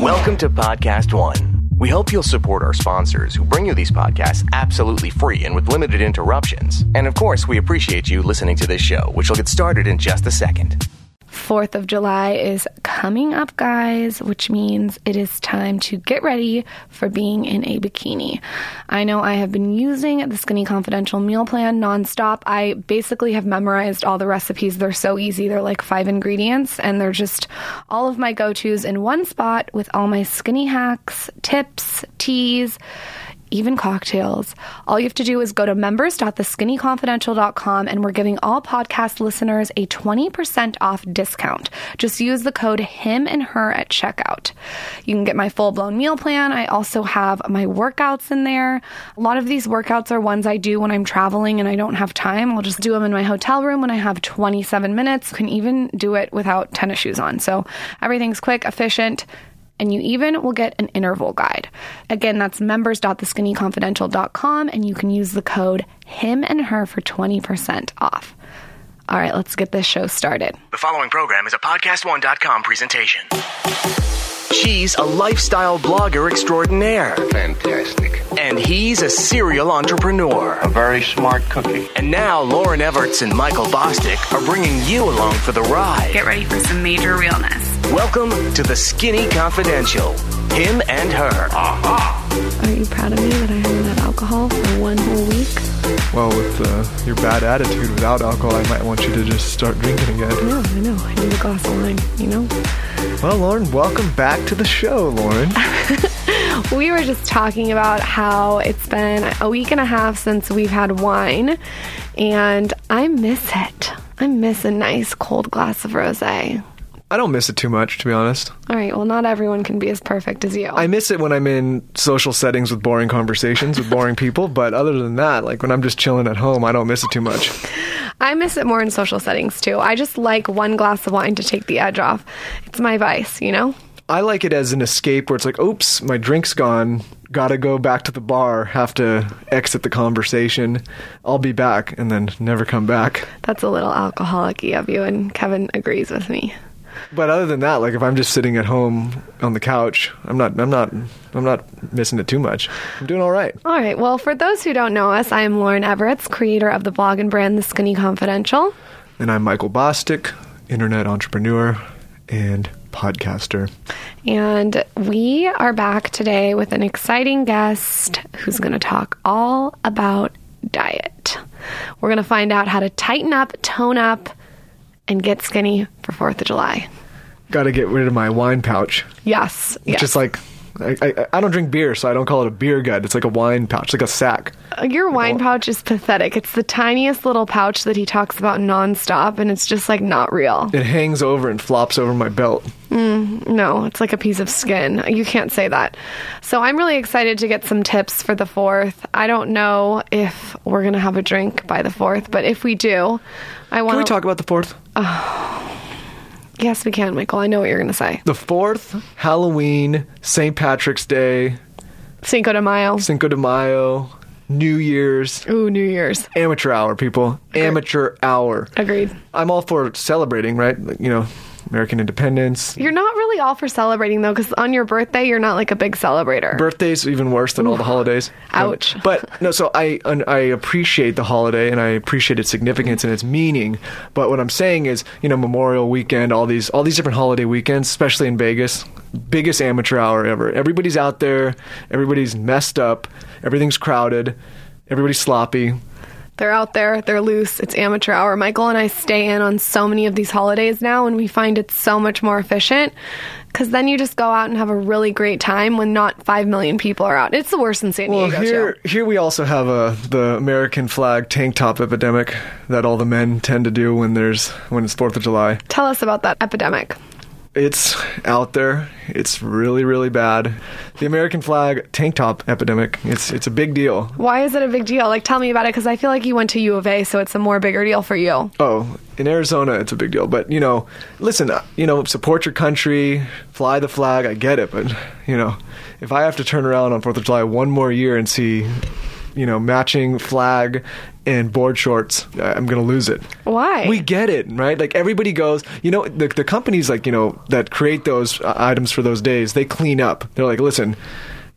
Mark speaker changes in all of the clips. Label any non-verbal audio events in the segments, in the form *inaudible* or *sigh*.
Speaker 1: Welcome to Podcast One. We hope you'll support our sponsors who bring you these podcasts absolutely free and with limited interruptions. And of course, we appreciate you listening to this show, which will get started in just a second.
Speaker 2: 4th of July is coming up, guys, which means it is time to get ready for being in a bikini. I know I have been using the Skinny Confidential meal plan nonstop. I basically have memorized all the recipes. They're so easy. They're like five ingredients, and they're just all of my go tos in one spot with all my skinny hacks, tips, teas even cocktails. All you have to do is go to members.theskinnyconfidential.com and we're giving all podcast listeners a 20% off discount. Just use the code him and her at checkout. You can get my full blown meal plan. I also have my workouts in there. A lot of these workouts are ones I do when I'm traveling and I don't have time. I'll just do them in my hotel room when I have 27 minutes. Can even do it without tennis shoes on. So everything's quick, efficient and you even will get an interval guide. Again, that's members.theskinnyconfidential.com, and you can use the code him and her for 20% off. All right, let's get this show started.
Speaker 1: The following program is a podcast1.com presentation. She's a lifestyle blogger extraordinaire,
Speaker 3: Fantastic.
Speaker 1: and he's a serial entrepreneur.
Speaker 3: A very smart cookie.
Speaker 1: And now Lauryn Evarts and Michael Bosstick are bringing you along for the ride.
Speaker 4: Get ready for some major realness.
Speaker 1: Welcome to the Skinny Confidential. Him and her. Aha.
Speaker 2: Are you proud of me that I haven't had alcohol for one whole week?
Speaker 5: Well, with uh, your bad attitude without alcohol, I might want you to just start drinking again.
Speaker 2: No, I know. I need a glass of wine, you know?
Speaker 5: Well, Lauryn, welcome back to the show, Lauryn. *laughs*
Speaker 2: We were just talking about how it's been a week and a half since we've had wine, and I miss it. I miss a nice cold glass of rosé.
Speaker 5: I don't miss it too much, to be honest.
Speaker 2: All right, well, not everyone can be as perfect as you.
Speaker 5: I miss it when I'm in social settings with boring conversations with boring people, but other than that, like when I'm just chilling at home, I don't miss it too much. *laughs*
Speaker 2: I miss it more in social settings too. I just like one glass of wine to take the edge off. It's my vice, you know?
Speaker 5: I like it as an escape where it's like, oops, my drink's gone. Gotta go back to the bar, have to exit the conversation. I'll be back, and then never come back.
Speaker 2: That's a little alcoholic of you, and Kevin agrees with me.
Speaker 5: But other than that, like if I'm just sitting at home on the couch, I'm not, I'm not, I'm not missing it too much. I'm doing all right.
Speaker 2: All right, well, for those who don't know us, I am Lauryn Evarts, creator of the blog and brand The Skinny Confidential.
Speaker 5: And I'm Michael Bosstick, internet entrepreneur and podcaster.
Speaker 2: And we are back today with an exciting guest who's going to talk all about diet. We're going to find out how to tighten up, tone up, and get skinny for 4th of July.
Speaker 5: Got to get rid of my wine pouch.
Speaker 2: Yes.
Speaker 5: It's
Speaker 2: yes.
Speaker 5: just like I, I, I don't drink beer, so I don't call it a beer gut. It's like a wine pouch, like a sack.
Speaker 2: Uh, your wine pouch is pathetic. It's the tiniest little pouch that he talks about nonstop, and it's just like not real.
Speaker 5: It hangs over and flops over my belt.
Speaker 2: Mm, no, it's like a piece of skin. You can't say that. So I'm really excited to get some tips for the 4th. I don't know if we're going to have a drink by the 4th, but if we do, I want
Speaker 5: Can we talk about the fourth? *sighs*
Speaker 2: Oh, Yes, we can, Michael. I know what you're going to say.
Speaker 5: The fourth, Halloween, St. Patrick's Day,
Speaker 2: Cinco de Mayo.
Speaker 5: Cinco de Mayo, New Year's,
Speaker 2: Ooh, New Year's.
Speaker 5: amateur hour, people. Amateur hour.
Speaker 2: Agreed.
Speaker 5: I'm all for celebrating, right? You know, American independence.
Speaker 2: You're not really all for celebrating though, because on your birthday, you're not like a big celebrator.
Speaker 5: Birthdays even worse than all the holidays.
Speaker 2: Ouch. *laughs*
Speaker 5: But no, so I I appreciate the holiday and I appreciate its significance and its meaning. But what I'm saying is, you know, Memorial Weekend, all these all these different holiday weekends, especially in Vegas, biggest amateur hour ever. Everybody's out there, everybody's messed up, everything's crowded, everybody's sloppy.
Speaker 2: They're out there, they're loose. It's amateur hour. Michael and I stay in on so many of these holidays now, and we find it so much more efficient because then you just go out and have a really great time when not 5 million people are out. It's the worst in San
Speaker 5: Well,
Speaker 2: Diego,
Speaker 5: here
Speaker 2: too.
Speaker 5: here we also have a the American flag tank top epidemic that all the men tend to do when there's when it's Fourth of July.
Speaker 2: Tell us about that epidemic.
Speaker 5: It's out there. It's really, really bad. The American flag tank top epidemic. It's it's a big deal.
Speaker 2: Why is it a big deal? Like, tell me about it because I feel like you went to U of A, so it's a more bigger deal for you.
Speaker 5: Oh, in Arizona, it's a big deal. But you know, listen, uh, you know, support your country, fly the flag. I get it, but you know, if I have to turn around on Fourth of July one more year and see you know, matching flag and board shorts, I- I'm going to lose it.
Speaker 2: Why?
Speaker 5: We get it, right? Like everybody goes, you know, the, the companies like, you know, that create those uh, items for those days, they clean up. They're like, listen,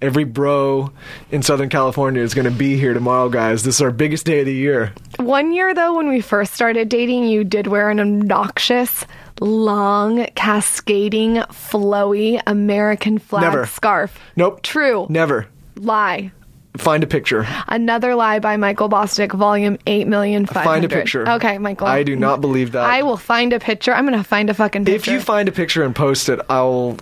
Speaker 5: every bro in Southern California is going to be here tomorrow, guys. This is our biggest day of the year.
Speaker 2: One year, though, when we first started dating, you did wear an obnoxious, long, cascading, flowy American flag
Speaker 5: Never.
Speaker 2: scarf.
Speaker 5: Nope.
Speaker 2: True.
Speaker 5: Never.
Speaker 2: Lie.
Speaker 5: Find a picture.
Speaker 2: Another lie by Michael Bosstick, volume 8 million
Speaker 5: Find a picture.
Speaker 2: Okay, Michael.
Speaker 5: I do not believe that.
Speaker 2: I will find a picture. I'm going to find a fucking picture.
Speaker 5: If you find a picture and post it, I'll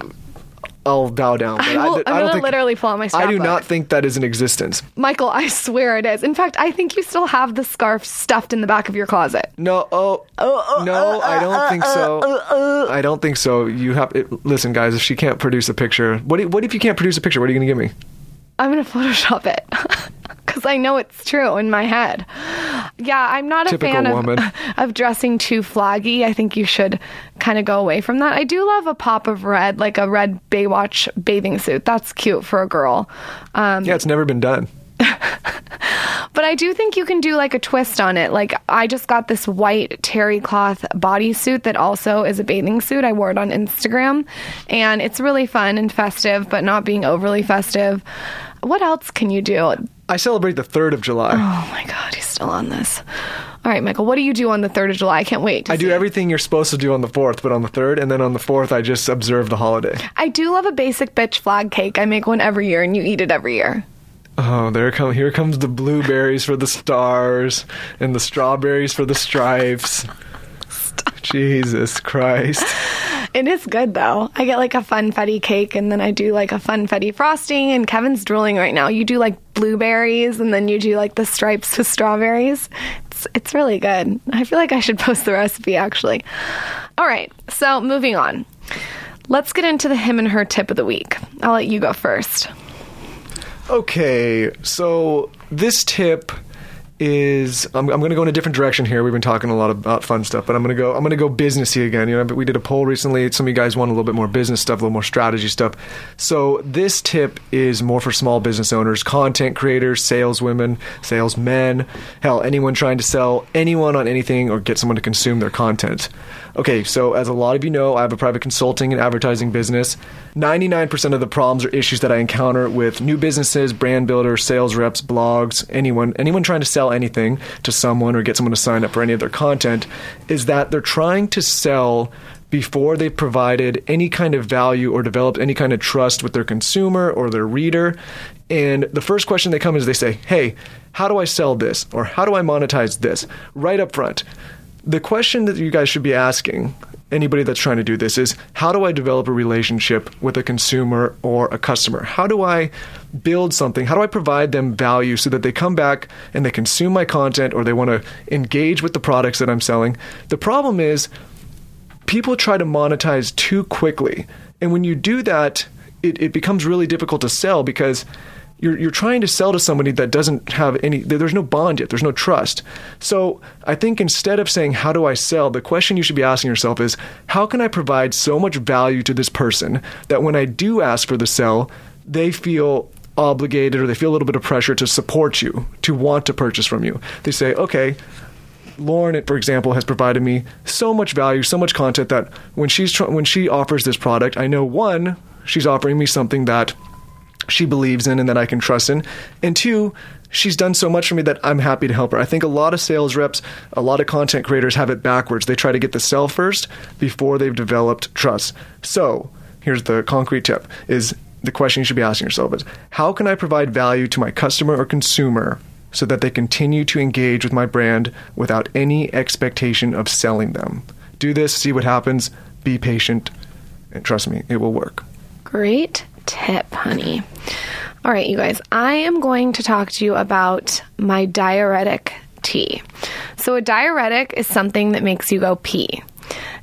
Speaker 5: I'll bow down. But
Speaker 2: I will- I'm
Speaker 5: don't
Speaker 2: gonna
Speaker 5: think-
Speaker 2: literally pull out my scarf.
Speaker 5: I do
Speaker 2: scrapbook.
Speaker 5: not think that is in existence.
Speaker 2: Michael, I swear it is. In fact, I think you still have the scarf stuffed in the back of your closet.
Speaker 5: No, oh, Oh. oh, oh, oh no, I don't think so. I don't think so. You have it, listen, guys. If she can't produce a picture, what? i- What if you can't produce a picture? What are you going to give me?
Speaker 2: I'm going to Photoshop it. *laughs* Because I know it's true in my head. Yeah, I'm not a
Speaker 5: Typical
Speaker 2: fan of,
Speaker 5: woman. *laughs*
Speaker 2: of dressing too flaggy. I think you should kind of go away from that. I do love a pop of red, like a red Baywatch bathing suit. That's cute for a girl. Um,
Speaker 5: Yeah, it's never been done. *laughs*
Speaker 2: But I do think you can do like a twist on it. Like I just got this white terry cloth bodysuit that also is a bathing suit. I wore it on Instagram and it's really fun and festive, but not being overly festive. What else can you do?
Speaker 5: I celebrate the third of July.
Speaker 2: Oh my god, he's still on this. All right, Michael, what do you do on the 3rd of July? I can't wait. to
Speaker 5: I do everything you're supposed to do on the fourth, but on the third, and then on the fourth, I just observe the holiday.
Speaker 2: I do love a basic bitch flag cake. I make one every year and you eat it every year.
Speaker 5: Oh, there come here comes the blueberries for the stars and the strawberries for the stripes. *laughs* Jesus Christ.
Speaker 2: It is good though. I get like a funfetti cake and then I do like a funfetti frosting and Kevin's drooling right now. You do like blueberries and then you do like the stripes with strawberries. It's it's really good. I feel like I should *laughs* post the recipe actually. All right. So, moving on. Let's get into the him and her tip of the week. I'll let you go first.
Speaker 5: Okay, so this tip is I'm, I'm going to go in a different direction here. We've been talking a lot about fun stuff, but I'm going to go I'm going to go businessy again. You know, but we did a poll recently. Some of you guys want a little bit more business stuff, a little more strategy stuff. So this tip is more for small business owners, content creators, saleswomen, salesmen, hell, anyone trying to sell anyone on anything or get someone to consume their content. Okay, so as a lot of you know, I have a private consulting and advertising business. 99% of the problems or issues that I encounter with new businesses, brand builders, sales reps, blogs, anyone anyone trying to sell anything to someone or get someone to sign up for any of their content is that they're trying to sell before they've provided any kind of value or developed any kind of trust with their consumer or their reader. And the first question they come is they say, "Hey, how do I sell this?" or "How do I monetize this?" right up front the question that you guys should be asking anybody that's trying to do this is how do I develop a relationship with a consumer or a customer? How do I build something? How do I provide them value so that they come back and they consume my content or they want to engage with the products that I'm selling? The problem is people try to monetize too quickly. And when you do that, it, it becomes really difficult to sell because you're, you're trying to sell to somebody that doesn't have any, there's no bond yet, there's no trust. So I think instead of saying, How do I sell? the question you should be asking yourself is, How can I provide so much value to this person that when I do ask for the sell, they feel obligated or they feel a little bit of pressure to support you, to want to purchase from you? They say, Okay, Lauryn, for example, has provided me so much value, so much content that when she's tr- when she offers this product, I know one, she's offering me something that she believes in and that I can trust in, and two, she's done so much for me that I'm happy to help her. I think a lot of sales reps, a lot of content creators have it backwards. They try to get the sell first before they've developed trust. So, here's the concrete tip is the question you should be asking yourself is how can I provide value to my customer or consumer so that they continue to engage with my brand without any expectation of selling them? Do this, see what happens, be patient, and trust me, it will work.
Speaker 2: Great tip, honey. All right, you guys, I am going to talk to you about my diuretic tea. So, a diuretic is something that makes you go pee.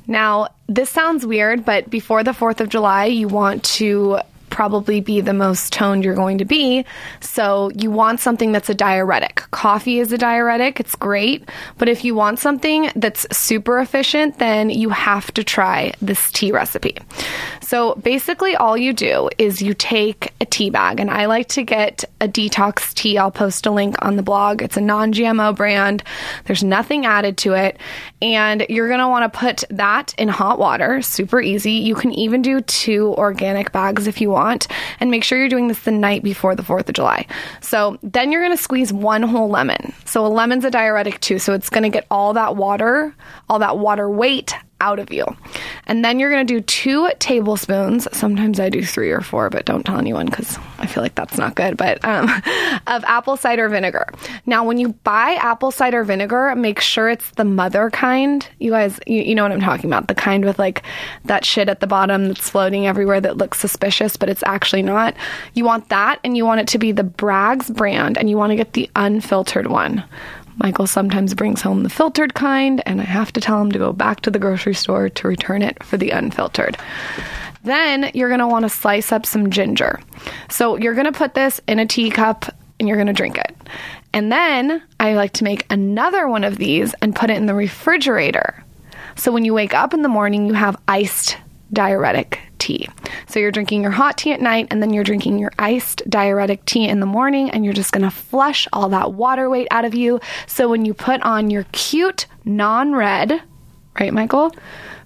Speaker 2: Now, this sounds weird, but before the 4th of July, you want to probably be the most toned you're going to be. So you want something that's a diuretic. Coffee is a diuretic, it's great. But if you want something that's super efficient, then you have to try this tea recipe. So basically, all you do is you take a tea bag, and I like to get a detox tea. I'll post a link on the blog. It's a non GMO brand, there's nothing added to it. And you're going to want to put that in hot water, super easy. You can even do two organic bags if you want, and make sure you're doing this the night before the 4th of July. So then you're going to squeeze one whole lemon. So a lemon's a diuretic too, so it's going to get all that water, all that water weight out of you. And then you're going to do two tablespoons. Sometimes I do three or four, but don't tell anyone because I feel like that's not good. But um, *laughs* of apple cider vinegar. Now, when you buy apple cider vinegar, make sure it's the mother kind. You guys, you, you know what I'm talking about. The kind with like that shit at the bottom that's floating everywhere that looks suspicious, but it's actually not. You want that, and you want it to be the Bragg's brand, and you want to get the unfiltered one. Michael sometimes brings home the filtered kind, and I have to tell him to go back to the grocery store to return it for the unfiltered. Then you're gonna wanna slice up some ginger. So you're gonna put this in a teacup and you're gonna drink it. And then I like to make another one of these and put it in the refrigerator. So when you wake up in the morning, you have iced diuretic tea. So you're drinking your hot tea at night and then you're drinking your iced diuretic tea in the morning and you're just going to flush all that water weight out of you. So when you put on your cute non-red, right Michael,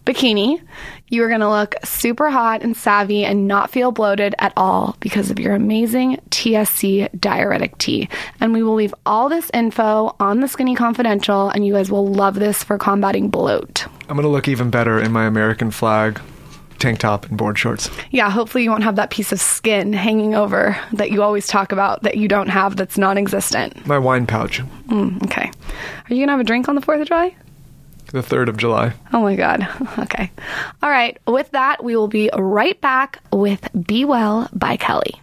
Speaker 2: bikini, you are going to look super hot and savvy and not feel bloated at all because of your amazing TSC diuretic tea. And we will leave all this info on the Skinny Confidential and you guys will love this for combating bloat.
Speaker 5: I'm going to look even better in my American flag tank top and board shorts.
Speaker 2: Yeah, hopefully you won't have that piece of skin hanging over that you always talk about that you don't have that's non existent.
Speaker 5: My wine pouch.
Speaker 2: Mm, okay. Are you going to have a drink on the 4th of July?
Speaker 5: The 3rd of July.
Speaker 2: Oh my God. *laughs* Okay. All right. With that, we will be right back with Be Well by Kelly.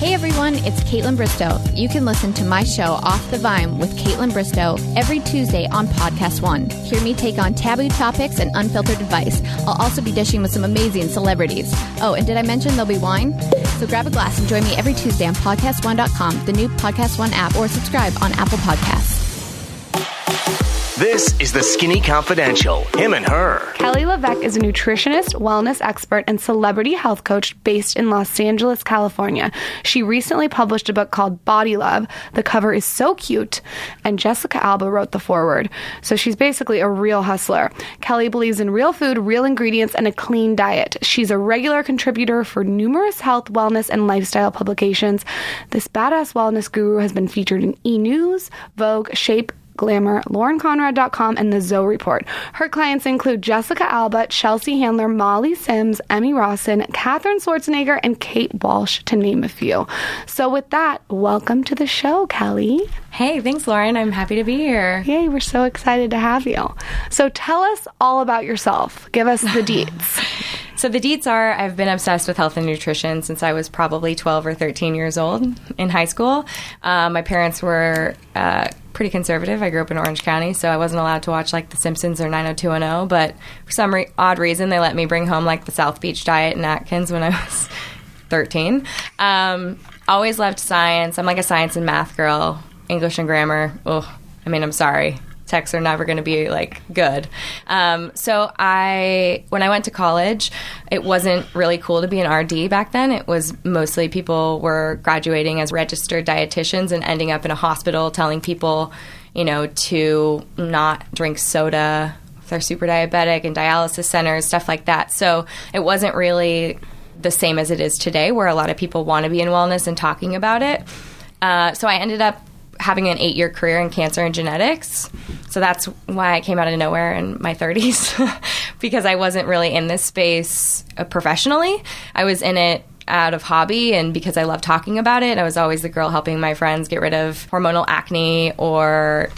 Speaker 6: Hey everyone, it's Kaitlyn Bristowe. You can listen to my show Off the Vine with Kaitlyn Bristowe every Tuesday on Podcast One. Hear me take on taboo topics and unfiltered advice. I'll also be dishing with some amazing celebrities. Oh, and did I mention there'll be wine? So grab a glass and join me every Tuesday on PodcastOne.com, the new Podcast One app, or subscribe on Apple Podcasts.
Speaker 1: This is the Skinny Confidential. Him and her.
Speaker 2: Kelly LeVeque is a nutritionist, wellness expert, and celebrity health coach based in Los Angeles, California. She recently published a book called Body Love. The cover is so cute, and Jessica Alba wrote the foreword. So she's basically a real hustler. Kelly believes in real food, real ingredients, and a clean diet. She's a regular contributor for numerous health, wellness, and lifestyle publications. This badass wellness guru has been featured in E! News, Vogue, Shape, Glamour, LaurenConrad.com, and The Zoe Report. Her clients include Jessica Alba, Chelsea Handler, Molly Sims, Emmy Rossum, Katherine Schwarzenegger, and Kate Walsh, to name a few. So, with that, welcome to the show, Kelly.
Speaker 7: Hey, thanks, Lauryn. I'm happy to be here.
Speaker 2: Yay, we're so excited to have you. So, tell us all about yourself. Give us the deets. *laughs*
Speaker 7: So the deets are I've been obsessed with health and nutrition since I was probably 12 or 13 years old in high school. Uh, my parents were uh, pretty conservative. I grew up in Orange County, so I wasn't allowed to watch like The Simpsons or 90210. But for some re- odd reason, they let me bring home like the South Beach diet and Atkins when I *laughs* was 13. Um, always loved science. I'm like a science and math girl. English and grammar. Oh, I mean, I'm sorry texts are never going to be like good. Um, so I, when I went to college, it wasn't really cool to be an RD back then. It was mostly people were graduating as registered dietitians and ending up in a hospital telling people, you know, to not drink soda if they're super diabetic and dialysis centers, stuff like that. So it wasn't really the same as it is today, where a lot of people want to be in wellness and talking about it. Uh, so I ended up having an eight year career in cancer and genetics. So that's why I came out of nowhere in my 30s *laughs* because I wasn't really in this space uh, professionally. I was in it out of hobby and because I love talking about it. I was always the girl helping my friends get rid of hormonal acne or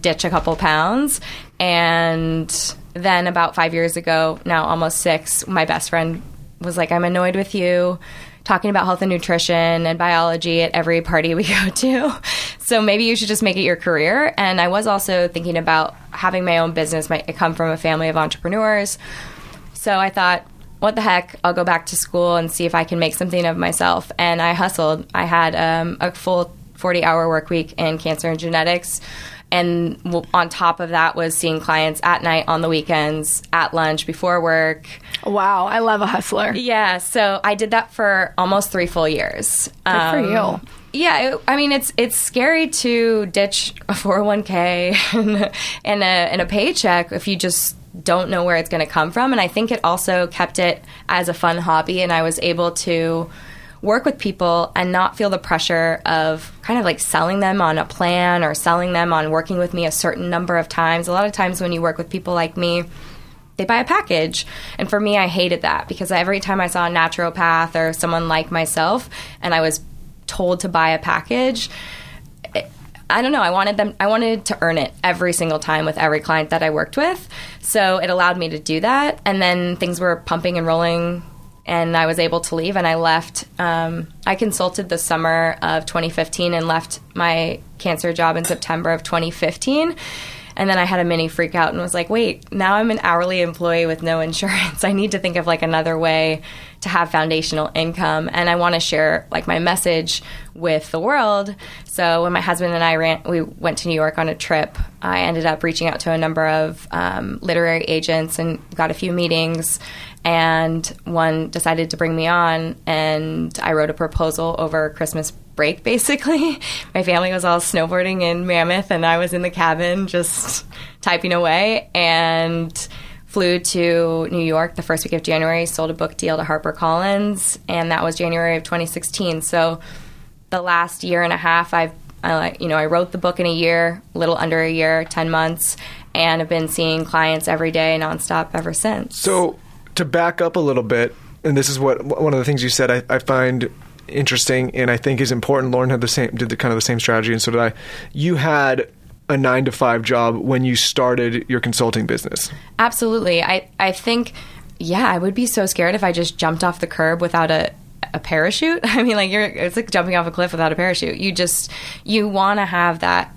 Speaker 7: ditch a couple pounds. And then about five years ago, now almost six, my best friend was like, I'm annoyed with you talking about health and nutrition and biology at every party we *laughs* go to. So maybe you should just make it your career. And I was also thinking about having my own business. I come from a family of entrepreneurs. So I thought, what the heck? I'll go back to school and see if I can make something of myself. And I hustled. I had um, a full 40 hour work week in cancer and genetics. And on top of that was seeing clients at night, on the weekends, at lunch, before work.
Speaker 2: Wow, I love a hustler.
Speaker 7: Yeah, so I did that for almost three full years.
Speaker 2: Good for you.
Speaker 7: Um, yeah, it, I mean it's it's scary to ditch a 401k *laughs* and, and a and a paycheck if you just don't know where it's going to come from and I think it also kept it as a fun hobby and I was able to work with people and not feel the pressure of kind of like selling them on a plan or selling them on working with me a certain number of times. A lot of times when you work with people like me, they buy a package. And for me, I hated that because every time I saw a naturopath or someone like myself and I was told to buy a package, I don't know. I wanted them. I wanted to earn it every single time with every client that I worked with. So it allowed me to do that. And then things were pumping and rolling, and I was able to leave. And I left. Um, I consulted the summer of 2015 and left my cancer job in September of 2015. And then I had a mini freak out and was like, wait, now I'm an hourly employee with no *laughs* insurance. I need to think of like another way to have foundational income. And I want to share like my message with the world. So when my husband and I ran, we went to New York on a trip, I ended up reaching out to a number of um, literary agents and got a few meetings. And one decided to bring me on, and I wrote a proposal over Christmas break *laughs* basically. My family was all snowboarding in Mammoth and I was in the cabin just typing away and flew to New York the first week of January, sold a book deal to HarperCollins and that was January of 2016. So the last year and a half I've I you know, I wrote the book in a year, a little under a year, 10 months, and have been seeing clients every day nonstop ever since.
Speaker 5: So to back up a little bit, and this is what one of the things you said I, I find interesting and I think is important. Lauren had the same did the kind of the same strategy, and so did I. You had a nine to five job when you started your consulting business.
Speaker 7: Absolutely. I, I think, yeah, I would be so scared if I just jumped off the curb without a, a parachute. *laughs* I mean, like, you're, it's like jumping off a cliff without a parachute. You just, you want to have that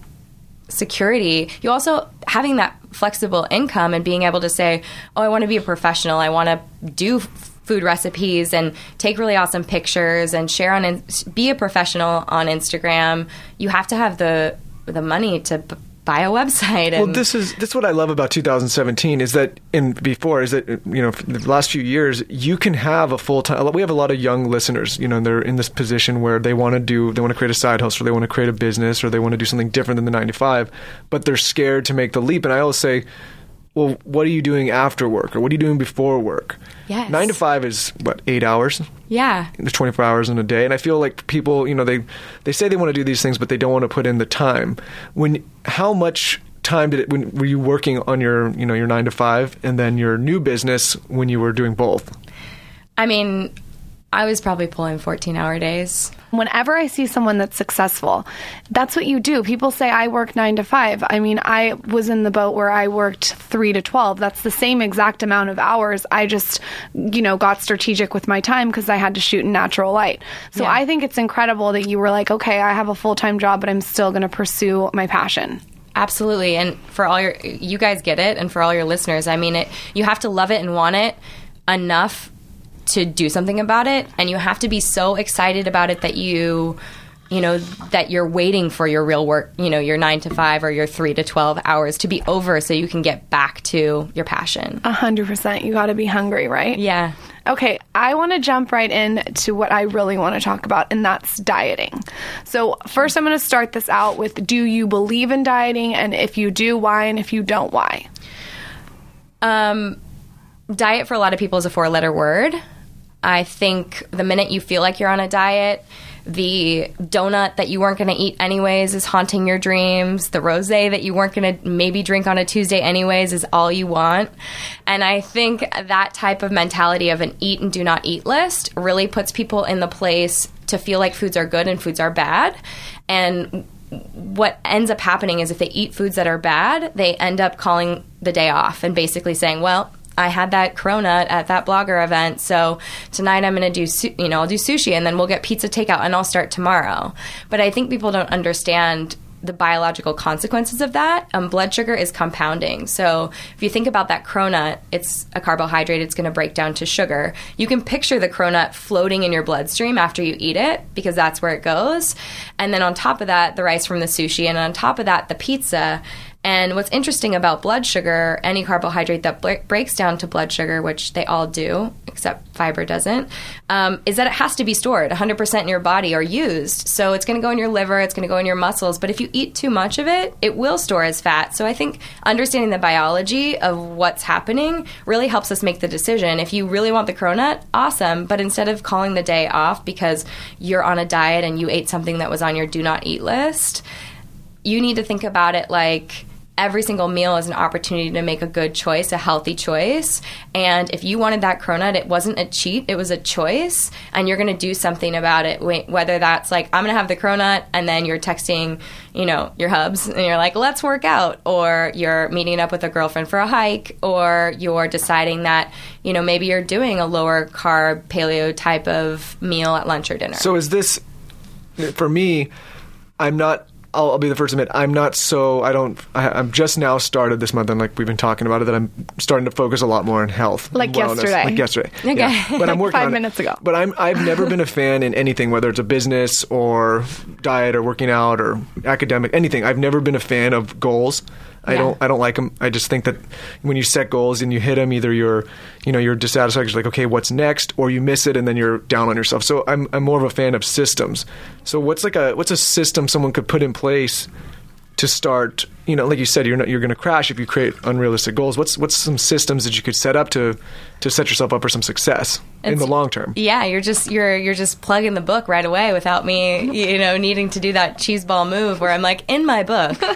Speaker 7: security. You also, having that flexible income and being able to say, oh, I want to be a professional. I want to do food recipes and take really awesome pictures and share on, be a professional on Instagram. You have to have the, the money to buy a website. And
Speaker 5: Well, this is this is what I love about 2017 is that in before is that you know the last few years you can have a full time. We have a lot of young listeners, you know, and they're in this position where they want to do they want to create a side hustle, or they want to create a business, or they want to do something different than the 95, but they're scared to make the leap. And I always say, well, what are you doing after work, or what are you doing before work?
Speaker 7: Yes.
Speaker 5: Nine to five is what eight hours.
Speaker 7: yeah.
Speaker 5: There's 24 hours in a day, and I feel like people, you know, they they say they want to do these things, but they don't want to put in the time. When how much time did it? When were you working on your, you know, your nine to five, and then your new business when you were doing both?
Speaker 7: I mean, I was probably pulling 14 hour days.
Speaker 2: Whenever I see someone that's successful, that's what you do. People say I work nine to five. I mean, I was in the boat where I worked three to 12. That's the same exact amount of hours. I just, you know, got strategic with my time because I had to shoot in natural light. So
Speaker 7: Yeah.
Speaker 2: I think it's incredible that you were like, okay, I have a full time job, but I'm still going to pursue my passion.
Speaker 7: Absolutely. And for all your, you guys get it. And for all your listeners, I mean, it, you have to love it and want it enough to do something about it. And you have to be so excited about it that you, you know, that you're waiting for your real work, you know, your nine to five or your three to 12 hours to be over so you can get back to your passion.
Speaker 2: A hundred percent. You got to be hungry, right?
Speaker 7: Yeah.
Speaker 2: Okay, I want to jump right in to what I really want to talk about, and that's dieting. So, first, I'm going to start this out with Do you believe in dieting? And if you do, why? And if you don't, why?
Speaker 7: Um, diet for a lot of people is a four letter word. I think the minute you feel like you're on a diet, the donut that you weren't going to eat anyways is haunting your dreams. The rose that you weren't going to maybe drink on a Tuesday anyways is all you want. And I think that type of mentality of an eat and do not eat list really puts people in the place to feel like foods are good and foods are bad. And what ends up happening is if they eat foods that are bad, they end up calling the day off and basically saying, well, I had that cronut at that blogger event, so tonight I'm going to do, su- you know, I'll do sushi and then we'll get pizza takeout and I'll start tomorrow. But I think people don't understand the biological consequences of that, um, blood sugar is compounding. So if you think about that cronut, it's a carbohydrate. It's going to break down to sugar. You can picture the cronut floating in your bloodstream after you eat it because that's where it goes. And then on top of that, the rice from the sushi, and on top of that, the pizza. And what's interesting about blood sugar, any carbohydrate that bre- breaks down to blood sugar, which they all do, except fiber doesn't, um, is that it has to be stored 100% in your body or used. So it's going to go in your liver, it's going to go in your muscles. But if you eat too much of it, it will store as fat. So I think understanding the biology of what's happening really helps us make the decision. If you really want the cronut, awesome. But instead of calling the day off because you're on a diet and you ate something that was on your do not eat list, you need to think about it like every single meal is an opportunity to make a good choice, a healthy choice. And if you wanted that cronut, it wasn't a cheat, it was a choice. And you're going to do something about it, whether that's like, I'm going to have the cronut, and then you're texting, you know, your hubs, and you're like, let's work out. Or you're meeting up with a girlfriend for a hike, or you're deciding that, you know, maybe you're doing a lower carb, paleo type of meal at lunch or dinner.
Speaker 5: So is this, for me, I'm not I'll, I'll, be the first to admit I'm not so I don't I, am just now started this month and like we've been talking about it that I'm starting to focus a lot more on health
Speaker 2: like yesterday.
Speaker 5: Like yesterday. *laughs*
Speaker 2: Okay.
Speaker 5: Yeah. but I'm working
Speaker 2: five minutes
Speaker 5: it.
Speaker 2: ago.
Speaker 5: But I'm I've never been a *laughs* fan in anything whether it's a business or diet or working out or academic anything. I've never been a fan of goals I yeah. don't I don't like them. I just think that when you set goals and you hit them, either you're you know you're dissatisfied, you're like okay, what's next, or you miss it and then you're down on yourself. So I'm I'm more of a fan of systems. So what's like a what's a system someone could put in place to start you know like you said you're not you're going to crash if you create unrealistic goals. What's what's some systems that you could set up to to set yourself up for some success it's, in the long term?
Speaker 7: Yeah you're just you're you're just plugging the book right away without me you know needing to do that cheese ball move where i'm like in my book. *laughs*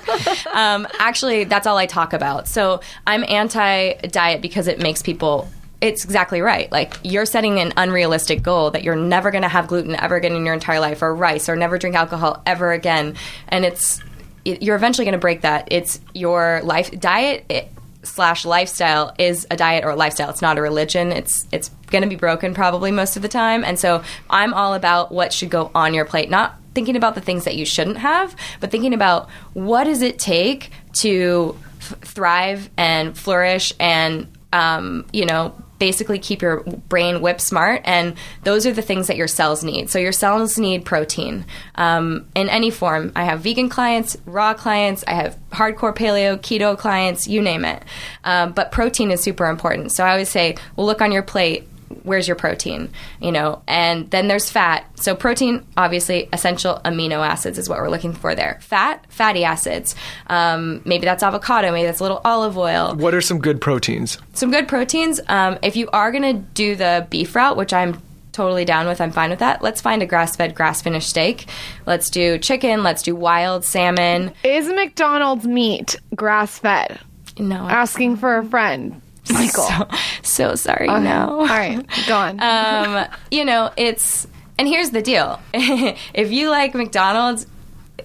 Speaker 7: Um, actually that's all i talk about. So i'm anti diet because it makes people it's exactly right. Like you're setting an unrealistic goal that you're never going to have gluten ever again in your entire life, or rice, or never drink alcohol ever again, and it's you're eventually going to break that. It's your life diet. It, slash lifestyle is a diet or a lifestyle. It's not a religion. It's it's going to be broken probably most of the time. And so I'm all about what should go on your plate, not thinking about the things that you shouldn't have, but thinking about what does it take to f- thrive and flourish and um, you know basically keep your brain whip smart. And those are the things that your cells need. So your cells need protein um, in any form. I have vegan clients, raw clients, I have hardcore paleo, keto clients, you name it. Um, but protein is super important. So I always say, well, look on your plate where's your protein you know? And then there's fat. So protein obviously essential amino acids is what we're looking for there. Fat fatty acids. Um, maybe that's avocado maybe that's a little olive oil.
Speaker 5: What are some good proteins?
Speaker 7: Some good proteins. Um, if you are going to do the beef route which i'm totally down with i'm fine with that let's find a grass-fed grass-finished steak. Let's do chicken let's do wild salmon.
Speaker 2: Is mcdonald's meat grass-fed?
Speaker 7: No.
Speaker 2: Asking for a friend Michael.
Speaker 7: So, so sorry. Okay. No.
Speaker 2: All right, go on. *laughs*
Speaker 7: um, you know, it's and here's the deal: *laughs* if you like McDonald's,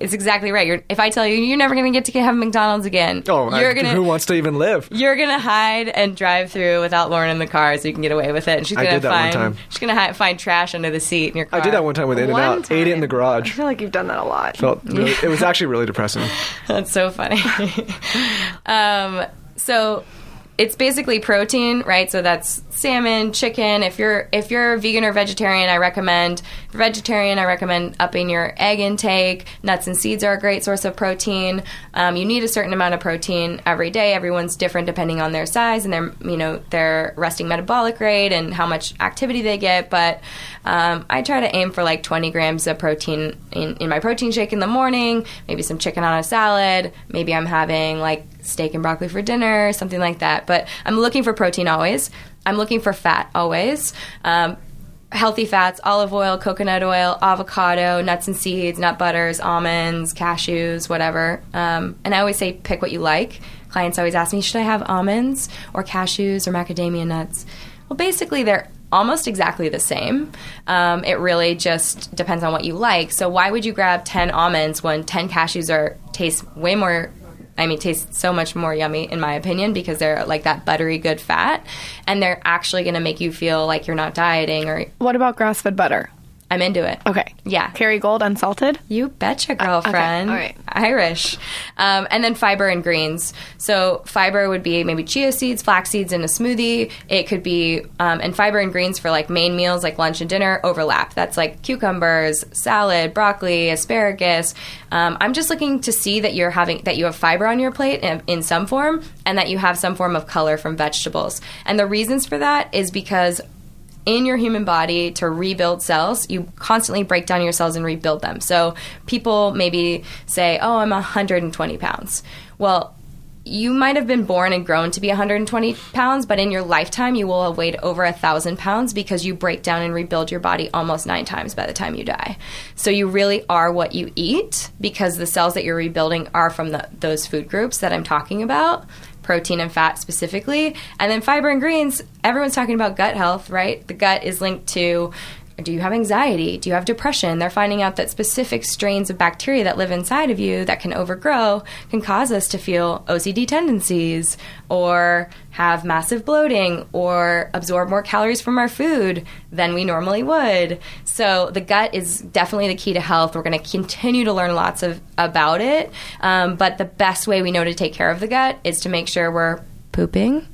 Speaker 7: it's exactly right. You're, if I tell you you're never going to get to have McDonald's again,
Speaker 5: oh,
Speaker 7: you're
Speaker 5: I,
Speaker 7: gonna,
Speaker 5: who wants to even live?
Speaker 7: You're going to hide and drive through without Lauryn in the car, so you can get away with it. And she's going to find she's going to find trash under the seat in your car.
Speaker 5: I did that one time with In and Out. Ate it in the garage.
Speaker 2: I feel like you've done that a lot.
Speaker 5: Felt really, *laughs* it was actually really depressing.
Speaker 7: That's so funny. um, so it's basically protein, right? So that's salmon, chicken. If you're if you're vegan or vegetarian, I recommend vegetarian. I recommend upping your egg intake. Nuts and seeds are a great source of protein. Um, you need a certain amount of protein every day. Everyone's different depending on their size and their you know their resting metabolic rate and how much activity they get. But um, I try to aim for like 20 grams of protein in, in my protein shake in the morning. Maybe some chicken on a salad. Maybe I'm having like steak and broccoli for dinner, something like that. But I'm looking for protein always. I'm looking for fat always. Um, healthy fats, olive oil, coconut oil, avocado, nuts and seeds, nut butters, almonds, cashews, whatever. Um, and I always say pick what you like. Clients always ask me, should I have almonds or cashews or macadamia nuts? Well, basically, they're almost exactly the same. Um, it really just depends on what you like. So why would you grab 10 almonds when 10 cashews are taste way more I mean, tastes so much more yummy in my opinion because they're like that buttery good fat, and they're actually going to make you feel like you're not dieting. Or
Speaker 2: what about grass fed butter?
Speaker 7: I'm into it.
Speaker 2: Okay.
Speaker 7: Yeah.
Speaker 2: Kerrygold unsalted.
Speaker 7: You betcha, girlfriend.
Speaker 2: all right.
Speaker 7: Irish. Um, and then fiber and greens. So fiber would be maybe chia seeds, flax seeds in a smoothie. It could be, um, and fiber and greens for like main meals like lunch and dinner overlap. That's like cucumbers, salad, broccoli, asparagus. Um, I'm just looking to see that you're having that you have fiber on your plate in, in some form, and that you have some form of color from vegetables. And the reasons for that is because in your human body to rebuild cells, you constantly break down your cells and rebuild them. So people maybe say, "Oh, I'm 120 pounds." Well, you might have been born and grown to be 120 pounds, but in your lifetime, you will have weighed over a thousand pounds because you break down and rebuild your body almost nine times by the time you die. So you really are what you eat because the cells that you're rebuilding are from the, those food groups that I'm talking about protein and fat specifically. And then fiber and greens, everyone's talking about gut health, right? The gut is linked to do you have anxiety? Do you have depression? They're finding out that specific strains of bacteria that live inside of you that can overgrow can cause us to feel OCD tendencies or have massive bloating or absorb more calories from our food than we normally would. So the gut is definitely the key to health. We're going to continue to learn lots of about it, um, but the best way we know to take care of the gut is to make sure we're pooping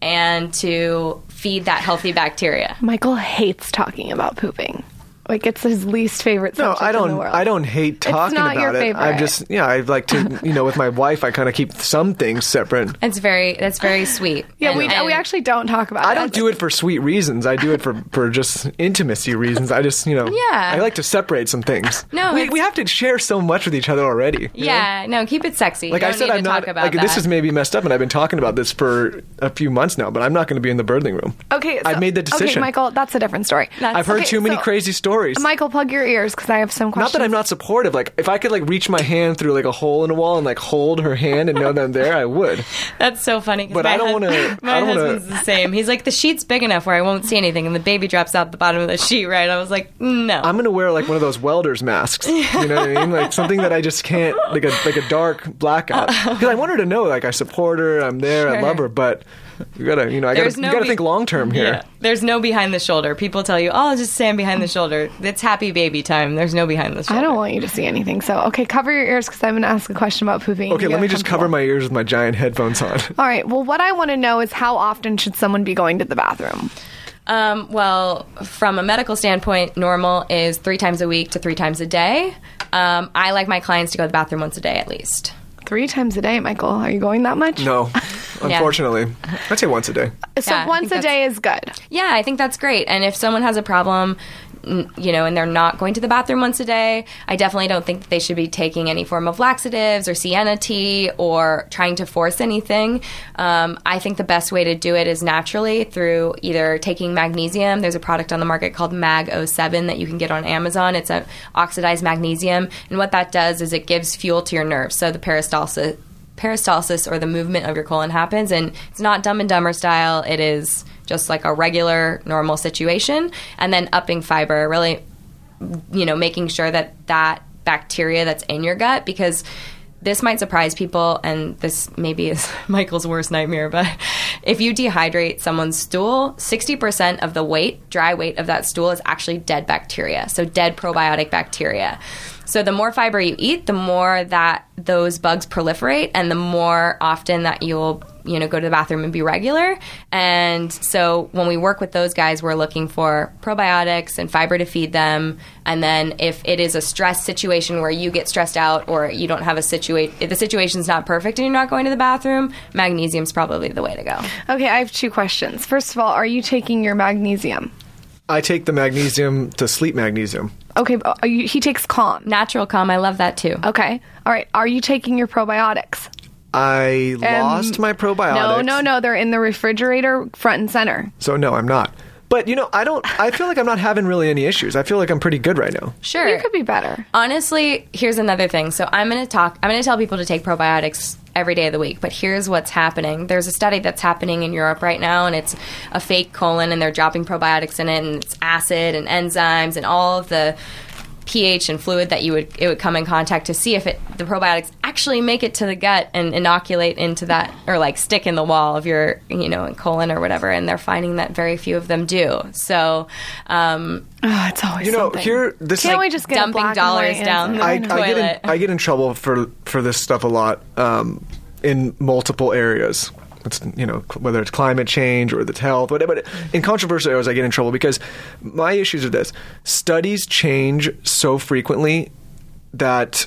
Speaker 7: and to feed that healthy bacteria.
Speaker 2: Michael hates talking about pooping. Like it's his least favorite
Speaker 5: No,
Speaker 2: subject
Speaker 5: I
Speaker 2: in the
Speaker 5: don't.
Speaker 2: world.
Speaker 5: I don't hate talking
Speaker 2: not your
Speaker 5: about it. I
Speaker 2: favorite.
Speaker 5: just, yeah, I like to, you know, with my wife, I kind of keep some things separate. *laughs*
Speaker 7: It's very that's very sweet. *laughs*
Speaker 2: Yeah,
Speaker 7: And-
Speaker 2: we,
Speaker 7: and-
Speaker 2: we actually don't talk about
Speaker 5: I
Speaker 2: it.
Speaker 5: don't do it for sweet reasons. I do it for, for just intimacy reasons. I just, you know,
Speaker 7: Yeah.
Speaker 5: I like to separate some things.
Speaker 7: No,
Speaker 5: we, we have to share so much with each other already. you know?
Speaker 7: Yeah, no, keep it sexy.
Speaker 5: Like
Speaker 7: You
Speaker 5: I
Speaker 7: don't
Speaker 5: said,
Speaker 7: need
Speaker 5: I'm not.
Speaker 7: talk about
Speaker 5: Like this
Speaker 7: that.
Speaker 5: is maybe messed up, and I've been talking about this for a few months now. But I'm not going to be in the birthing room.
Speaker 2: Okay,
Speaker 5: I've made the decision.
Speaker 2: Okay, Michael, that's a different story.
Speaker 7: That's-
Speaker 5: I've heard
Speaker 2: Okay,
Speaker 5: too many
Speaker 2: so-
Speaker 5: crazy stories.
Speaker 2: Michael, plug your ears because I have some questions.
Speaker 5: Not that I'm not supportive. Like if I could like reach my hand through like a hole in a wall and like hold her hand and know that I'm there, I would. *laughs*
Speaker 7: That's so funny.
Speaker 5: But I don't wanna- *laughs*
Speaker 7: My
Speaker 5: I wanna-
Speaker 7: husband's the same. He's like the sheet's big enough where I won't see anything, and the baby drops out the bottom of the sheet. Right? I was like, no.
Speaker 5: I'm gonna wear like one of those welders masks. You know what I mean? Like something that I just can't like a like a dark blackout. *laughs* Because I want her to know like I support her, I'm there, I love her, but you gotta you know I gotta
Speaker 7: no
Speaker 5: you gotta
Speaker 7: be-
Speaker 5: think long term here.
Speaker 7: Yeah. There's no behind the shoulder. People tell you, "Oh, just stand behind the shoulder." It's happy baby time. There's no behind the shoulder.
Speaker 2: I don't want you to see anything. So, okay, cover your ears because I'm going to ask a question about pooping.
Speaker 5: Okay,
Speaker 2: You
Speaker 5: let me just cover my ears with my giant headphones on. *laughs*
Speaker 2: All right. Well, what I want to know is how often should someone be going to the bathroom?
Speaker 7: Um, well, from a medical standpoint, normal is three times a week to three times a day. Um, I like my clients to go to the bathroom once a day at least.
Speaker 2: Three times a day, Michael. Are you going that much?
Speaker 5: No, *laughs* unfortunately, I'd say once a day.
Speaker 2: So
Speaker 7: Yeah, I
Speaker 2: once
Speaker 7: think
Speaker 2: a day is good.
Speaker 7: Yeah, I think that's great. And if someone has a problem, n- you know, and they're not going to the bathroom once a day, I definitely don't think that they should be taking any form of laxatives or senna tea or trying to force anything. Um, I think the best way to do it is naturally through either taking magnesium. There's a product on the market called Mag 07 that you can get on Amazon. It's a oxidized magnesium, and what that does is it gives fuel to your nerves. So the peristalsis peristalsis or the movement of your colon happens and it's not dumb and dumber style it is just like a regular normal situation and then upping fiber really you know making sure that that bacteria that's in your gut because this might surprise people and this maybe is *laughs* michael's worst nightmare but if you dehydrate someone's stool 60% of the weight dry weight of that stool is actually dead bacteria so dead probiotic bacteria. So the more fiber you eat, the more that those bugs proliferate, and the more often that you'll you know go to the bathroom and be regular. And so when we work with those guys, we're looking for probiotics and fiber to feed them. And then if it is a stress situation where you get stressed out or you don't have a situation, if the situation's not perfect and you're not going to the bathroom, magnesium's probably the way to go.
Speaker 2: Okay, I have two questions. First of all, are you taking your magnesium?
Speaker 5: I take the magnesium to sleep magnesium.
Speaker 2: Okay, but you, he takes calm.
Speaker 7: Natural calm, I love that too.
Speaker 2: Okay. All right. Are you taking your probiotics?
Speaker 5: I um, lost my probiotics.
Speaker 2: No, no, no. They're in the refrigerator front and center.
Speaker 5: So no, I'm not. But you know, I don't. I feel like I'm not having really any issues. I feel like I'm pretty good right now.
Speaker 7: Sure.
Speaker 2: You could be better.
Speaker 7: Honestly, here's another thing. So I'm going to talk. I'm going to tell people to take probiotics every day of the week. But here's what's happening. There's a study that's happening in Europe right now, and it's a fake colon, and they're dropping probiotics in it, and it's acid and enzymes and all of the pH and fluid that you would it would come in contact to see if it the probiotics actually actually make it to the gut and inoculate into that or like stick in the wall of your you know colon or whatever and they're finding that very few of them do so um,
Speaker 2: Oh, it's always
Speaker 5: You know,
Speaker 2: something.
Speaker 5: here this
Speaker 2: Can't
Speaker 5: is
Speaker 2: we just get
Speaker 7: dumping dollars down the
Speaker 5: I, I get in. I get in trouble for for this stuff a lot um, in multiple areas. It's you know whether it's climate change or the health, whatever. But in controversial areas, I get in trouble because my issues are this: studies change so frequently that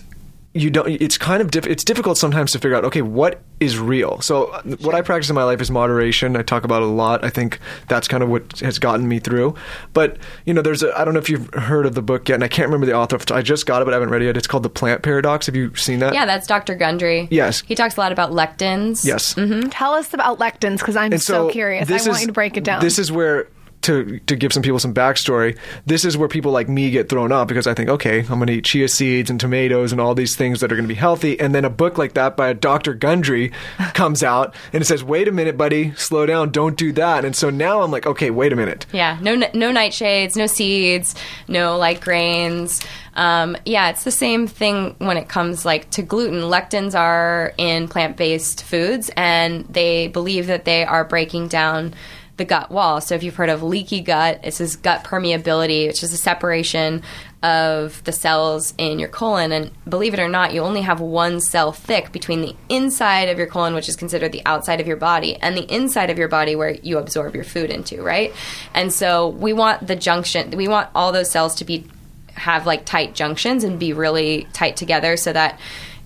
Speaker 5: you don't. It's kind of diff, it's difficult sometimes to figure out. Okay, what is real? So uh, what I practice in my life is moderation. I talk about it a lot. I think that's kind of what has gotten me through. But you know, there's a, I don't know if you've heard of the book yet, and I can't remember the author. I just got it, but I haven't read it yet. It's called The Plant Paradox. Have you seen that?
Speaker 7: yeah that's dr gundry
Speaker 5: Yes.
Speaker 7: he talks a lot about lectins
Speaker 5: Yes. mm-hmm.
Speaker 2: Tell us about lectins because I'm
Speaker 5: And
Speaker 2: so, curious. I
Speaker 5: this
Speaker 2: want
Speaker 5: is-
Speaker 2: you to break it down.
Speaker 5: This is where to to give some people some backstory. This is where people like me get thrown off because I think, okay, I'm going to eat chia seeds and tomatoes and all these things that are going to be healthy, and then a book like that by a Dr. Gundry *laughs* comes out and it says, "Wait a minute, buddy, slow down, don't do that." And so now I'm like, okay, wait a minute.
Speaker 7: Yeah, no no nightshades, no seeds, no like grains. Um, yeah, it's the same thing when it comes like to gluten. Lectins are in plant-based foods, and they believe that they are breaking down the gut wall. So if you've heard of leaky gut, it's this gut permeability, which is a separation of the cells in your colon. And believe it or not, you only have one cell thick between the inside of your colon, which is considered the outside of your body, and the inside of your body where you absorb your food into, right? And so we want the junction, we want all those cells to be have like tight junctions and be really tight together so that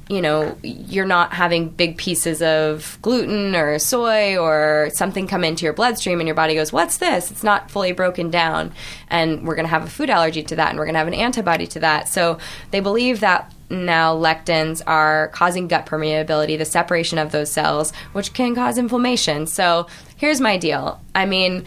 Speaker 7: you know you're not having big pieces of gluten or soy or something come into your bloodstream and your body goes what's this? It's not fully broken down. And we're going to have a food allergy to that and we're going to have an antibody to that. So they believe that now lectins are causing gut permeability the separation of those cells which can cause inflammation. So here's my deal. I mean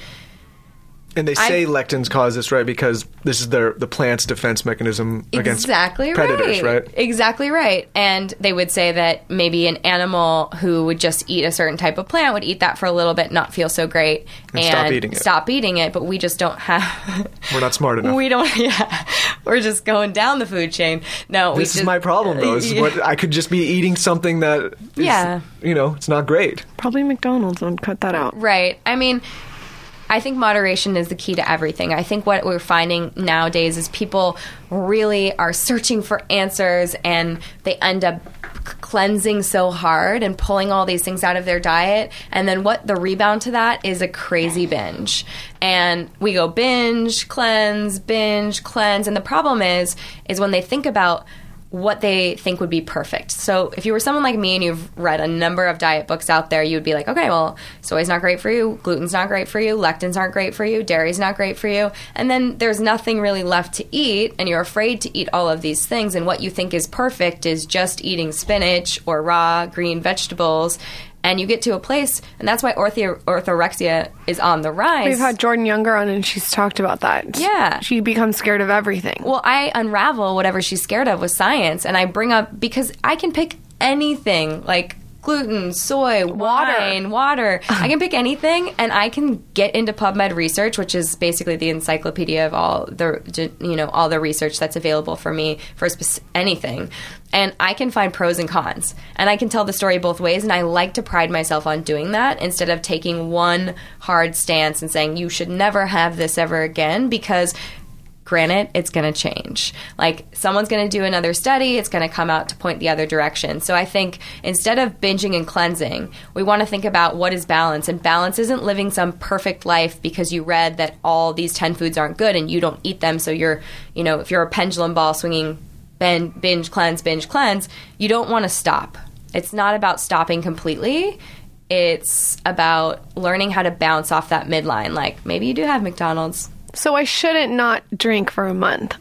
Speaker 5: And they say
Speaker 7: I-
Speaker 5: lectins cause this, right? Because this is their the plant's defense mechanism against
Speaker 7: exactly
Speaker 5: predators, right?
Speaker 7: Exactly right. And they would say that maybe an animal who would just eat a certain type of plant would eat that for a little bit, not feel so great,
Speaker 5: And stop eating it.
Speaker 7: Stop eating it. But we just don't have. *laughs*
Speaker 5: We're not smart enough.
Speaker 7: we don't. *laughs* Yeah, we're just going down the food chain. No, we
Speaker 5: this is
Speaker 7: just-
Speaker 5: my problem, though. Is
Speaker 7: Yeah. *laughs*
Speaker 5: what I could just be eating something that, is,
Speaker 7: Yeah.
Speaker 5: you know, it's not great.
Speaker 2: Probably McDonald's would cut that out.
Speaker 7: Right. I mean, I think moderation is the key to everything. I think what we're finding nowadays is people really are searching for answers and they end up cleansing so hard and pulling all these things out of their diet. And then what the rebound to that is a crazy binge. And we go binge cleanse binge cleanse. And the problem is is when they think about what they think would be perfect. So if you were someone like me and you've read a number of diet books out there, you would be like, okay, well, soy's not great for you, gluten's not great for you, lectins aren't great for you, dairy's not great for you, and then there's nothing really left to eat, and you're afraid to eat all of these things, and what you think is perfect is just eating spinach or raw green vegetables. And you get to a place, and that's why ortho- orthorexia is on the rise.
Speaker 2: We've had Jordan Younger on, and she's talked about that.
Speaker 7: Yeah.
Speaker 2: she becomes scared of everything.
Speaker 7: Well, I unravel whatever she's scared of with science, and I bring up because I can pick anything like gluten, soy,
Speaker 2: Water.
Speaker 7: wine, water. I can pick anything, and I can get into PubMed research, which is basically the encyclopedia of all the you know all the research that's available for me for spec- anything. And I can find pros and cons, and I can tell the story both ways. And I like to pride myself on doing that instead of taking one hard stance and saying you should never have this ever again because granted it's going to change. Like someone's going to do another study it's going to come out to point the other direction. So i think instead of binging and cleansing we want to think about what is balance. And balance isn't living some perfect life because you read that all these 10 foods aren't good and you don't eat them. So you're you know if you're a pendulum ball swinging binge cleanse binge cleanse you don't want to stop. It's not about stopping completely. It's about learning how to bounce off that midline. Like maybe you do have mcdonald's
Speaker 2: so I shouldn't not drink for a month.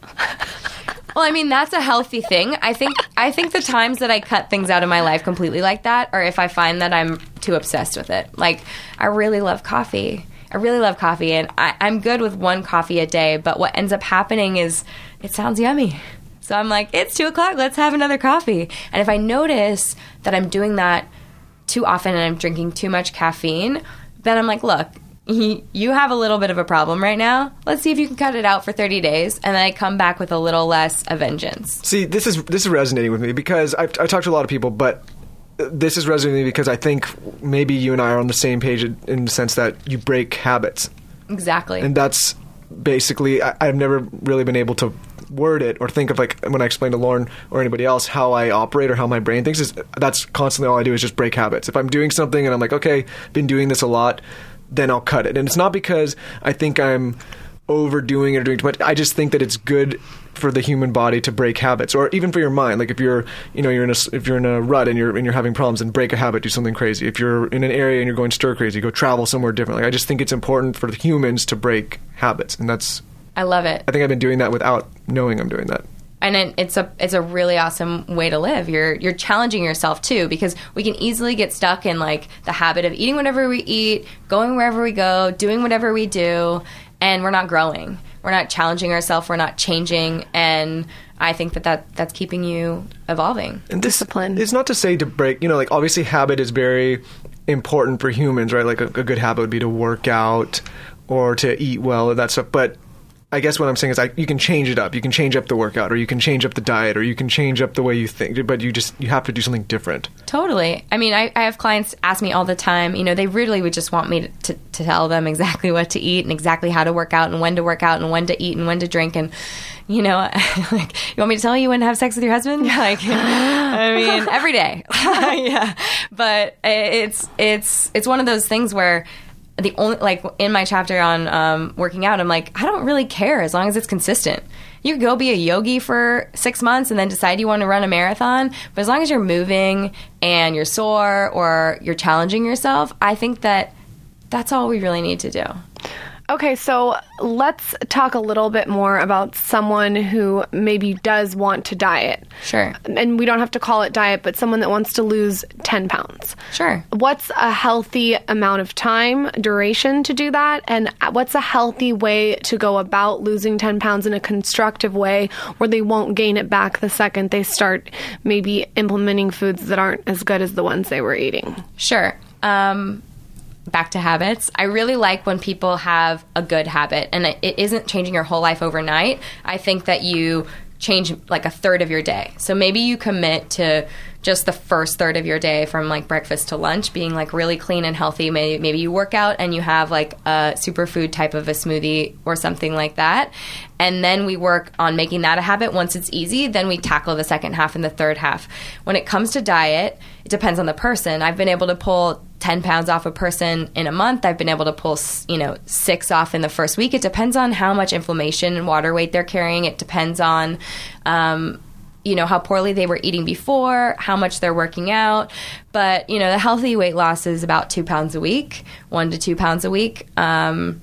Speaker 7: Well, I mean that's a healthy thing. I think I think the times that I cut things out of my life completely like that are if I find that I'm too obsessed with it. Like I really love coffee. I really love coffee, and I, I'm good with one coffee a day. But what ends up happening is it sounds yummy. So I'm like, it's two o'clock. Let's have another coffee. And if I notice that I'm doing that too often and I'm drinking too much caffeine, then I'm like, look, you have a little bit of a problem right now. Let's see if you can cut it out for 30 days, and then I come back with a little less of vengeance.
Speaker 5: See, this is this is resonating with me because I've I talked to a lot of people, but this is resonating because I think maybe you and I are on the same page in in the sense that you break habits,
Speaker 7: Exactly.
Speaker 5: and that's basically I, I've never really been able to word it or think of like when I explain to Lauryn or anybody else how I operate or how my brain thinks is that's constantly all I do is just break habits. If I'm doing something and I'm like, okay, been doing this a lot, then I'll cut it. And it's not because I think I'm overdoing it or doing too much. I just think that it's good for the human body to break habits or even for your mind like if you're you know you're in a if you're in a rut and you're and you're having problems and break a habit do something crazy if you're in an area and you're going stir crazy go travel somewhere different like i just think it's important for the humans to break habits and that's
Speaker 7: I love it.
Speaker 5: i think i've been doing that without knowing i'm doing that
Speaker 7: and it, it's a it's a really awesome way to live. You're you're challenging yourself too because we can easily get stuck in like the habit of eating whatever we eat, going wherever we go, doing whatever we do, and we're not growing. We're not challenging ourselves. We're not changing, and I think that, that that's keeping you evolving.
Speaker 5: and this
Speaker 2: Discipline.
Speaker 5: It's not to say to break, you know, like obviously habit is very important for humans, right? Like a, a good habit would be to work out or to eat well or that stuff. But I guess what I'm saying is like you can change it up. You can change up the workout or you can change up the diet or you can change up the way you think, but you just you have to do something different.
Speaker 7: Totally. I mean, I, I have clients ask me all the time. You know, they really would just want me to, to, to tell them exactly what to eat and exactly how to work out and when to work out and when to eat and when to drink. And, you know, *laughs* like, you want me to tell you when to have sex with your husband? Like, *laughs* I mean, every day. *laughs* yeah. But uh, it's, it's, it's one of those things where the only, like, in my chapter on um, working out, I'm like, I don't really care as long as it's consistent. You go be a yogi for six months and then decide you want to run a marathon. But as long as you're moving and you're sore or you're challenging yourself, I think that that's all we really need to do.
Speaker 2: Okay, so let's talk a little bit more about someone who maybe does want to diet.
Speaker 7: Sure.
Speaker 2: And we don't have to call it diet, but someone that wants to lose 10 pounds.
Speaker 7: Sure.
Speaker 2: What's a healthy amount of time, duration to do that? And what's a healthy way to go about losing 10 pounds in a constructive way where they won't gain it back the second they start maybe implementing foods that aren't as good as the ones they were eating?
Speaker 7: Sure. Um, back to habits. I really like when people have a good habit, and it, isn't changing your whole life overnight. I think that you change like a third of your day. So maybe you commit to just the first third of your day from like breakfast to lunch being like really clean and healthy. Maybe, maybe you work out and you have like a superfood type of a smoothie or something like that. And then we work on making that a habit. Once it's easy, then we tackle the second half and the third half. When it comes to diet, it depends on the person. I've been able to pull 10 pounds off a person in a month. I've been able to pull, you know, six off in the first week. It depends on how much inflammation and water weight they're carrying. It depends on, um, you know, how poorly they were eating before, how much they're working out. But, you know, the healthy weight loss is about two pounds a week, one to two pounds a week. Um,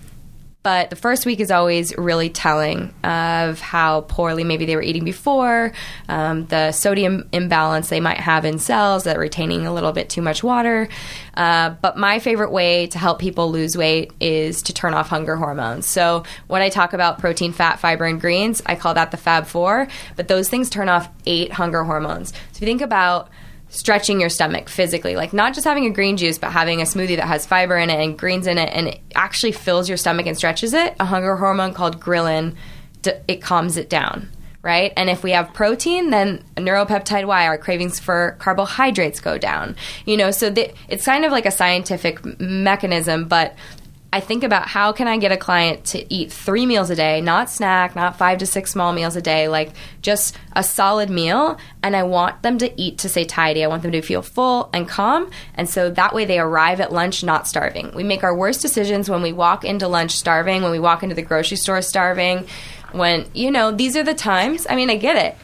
Speaker 7: but the first week is always really telling of how poorly maybe they were eating before, um, the sodium imbalance they might have in cells that are retaining a little bit too much water. Uh, but my favorite way to help people lose weight is to turn off hunger hormones. So when I talk about protein, fat, fiber, and greens, I call that the Fab Four. But those things turn off eight hunger hormones. So if you think about stretching your stomach physically. Like not just having a green juice but having a smoothie that has fiber in it and greens in it and it actually fills your stomach and stretches it. A hunger hormone called ghrelin it calms it down right? And if we have protein then neuropeptide y our cravings for carbohydrates go down. You know so th- it's kind of like a scientific mechanism but I think about how can I get a client to eat three meals a day, not snack, not five to six small meals a day, like just a solid meal. And I want them to eat to satiety. I want them to feel full and calm. And so that way they arrive at lunch not starving. We make our worst decisions when we walk into lunch starving, when we walk into the grocery store starving, when, you know, these are the times. I mean, I get it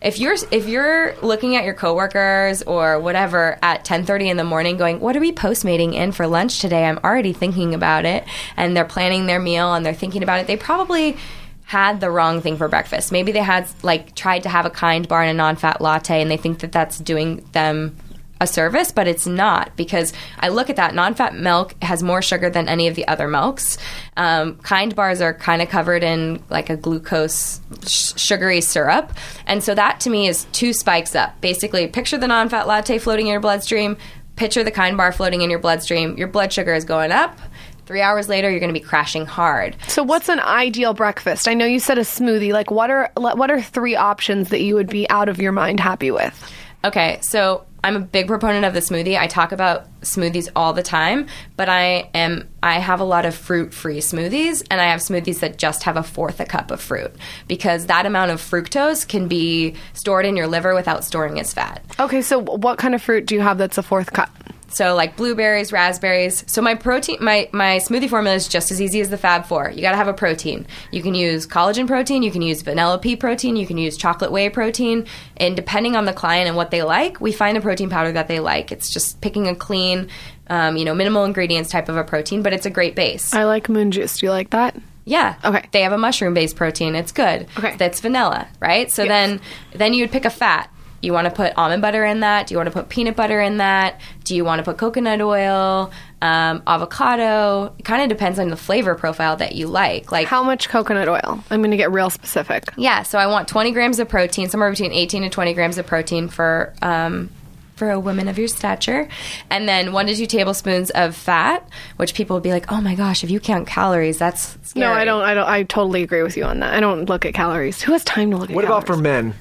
Speaker 7: if you're if you're looking at your coworkers or whatever at 10:30 in the morning going what are we postmating in for lunch today? I'm already thinking about it. And they're planning their meal and they're thinking about it they probably had the wrong thing for breakfast. Maybe they had like tried to have a kind bar and a non-fat latte and they think that that's doing them a service, but it's not because I look at that non-fat milk has more sugar than any of the other milks. Um, kind bars are kind of covered in like a glucose sh- sugary syrup, and so that to me is two spikes up. Basically, picture the non-fat latte floating in your bloodstream. Picture the kind bar floating in your bloodstream. Your blood sugar is going up. Three hours later, you're going to be crashing hard.
Speaker 2: So what's an ideal breakfast? I know you said a smoothie. Like what are what are three options that you would be out of your mind happy with?
Speaker 7: Okay, so I'm a big proponent of the smoothie. I talk about smoothies all the time, but I am I have a lot of fruit-free smoothies and I have smoothies that just have a fourth a cup of fruit because that amount of fructose can be stored in your liver without storing as fat.
Speaker 2: Okay, so what kind of fruit do you have that's a fourth cup?
Speaker 7: So like blueberries, raspberries. So my protein, my my smoothie formula is just as easy as the Fab Four. You got to have a protein. You can use collagen protein, you can use vanilla pea protein, you can use chocolate whey protein, and depending on the client and what they like, we find the protein powder that they like. It's just picking a clean, um, you know, minimal ingredients type of a protein, but it's a great base.
Speaker 2: I like moon juice. Do you like that?
Speaker 7: Yeah.
Speaker 2: Okay.
Speaker 7: They have a mushroom based protein. It's good.
Speaker 2: Okay.
Speaker 7: That's vanilla, right? So
Speaker 2: Yes.
Speaker 7: then then you would pick a fat. You want to put almond butter in that? Do you want to put peanut butter in that? Do you want to put coconut oil, um, avocado? It kind of depends on the flavor profile that you like. Like
Speaker 2: How much coconut oil? I'm going to get real specific.
Speaker 7: yeah, so I want 20 grams of protein, somewhere between 18 to 20 grams of protein for um, for a woman of your stature, and then one to two tablespoons of fat, which people would be like, "Oh my gosh, if you count calories, that's scary.
Speaker 2: No, I don't. I don't. I totally agree with you on that. I don't look at calories. Who has time to look at
Speaker 5: What
Speaker 2: calories?
Speaker 5: about for men?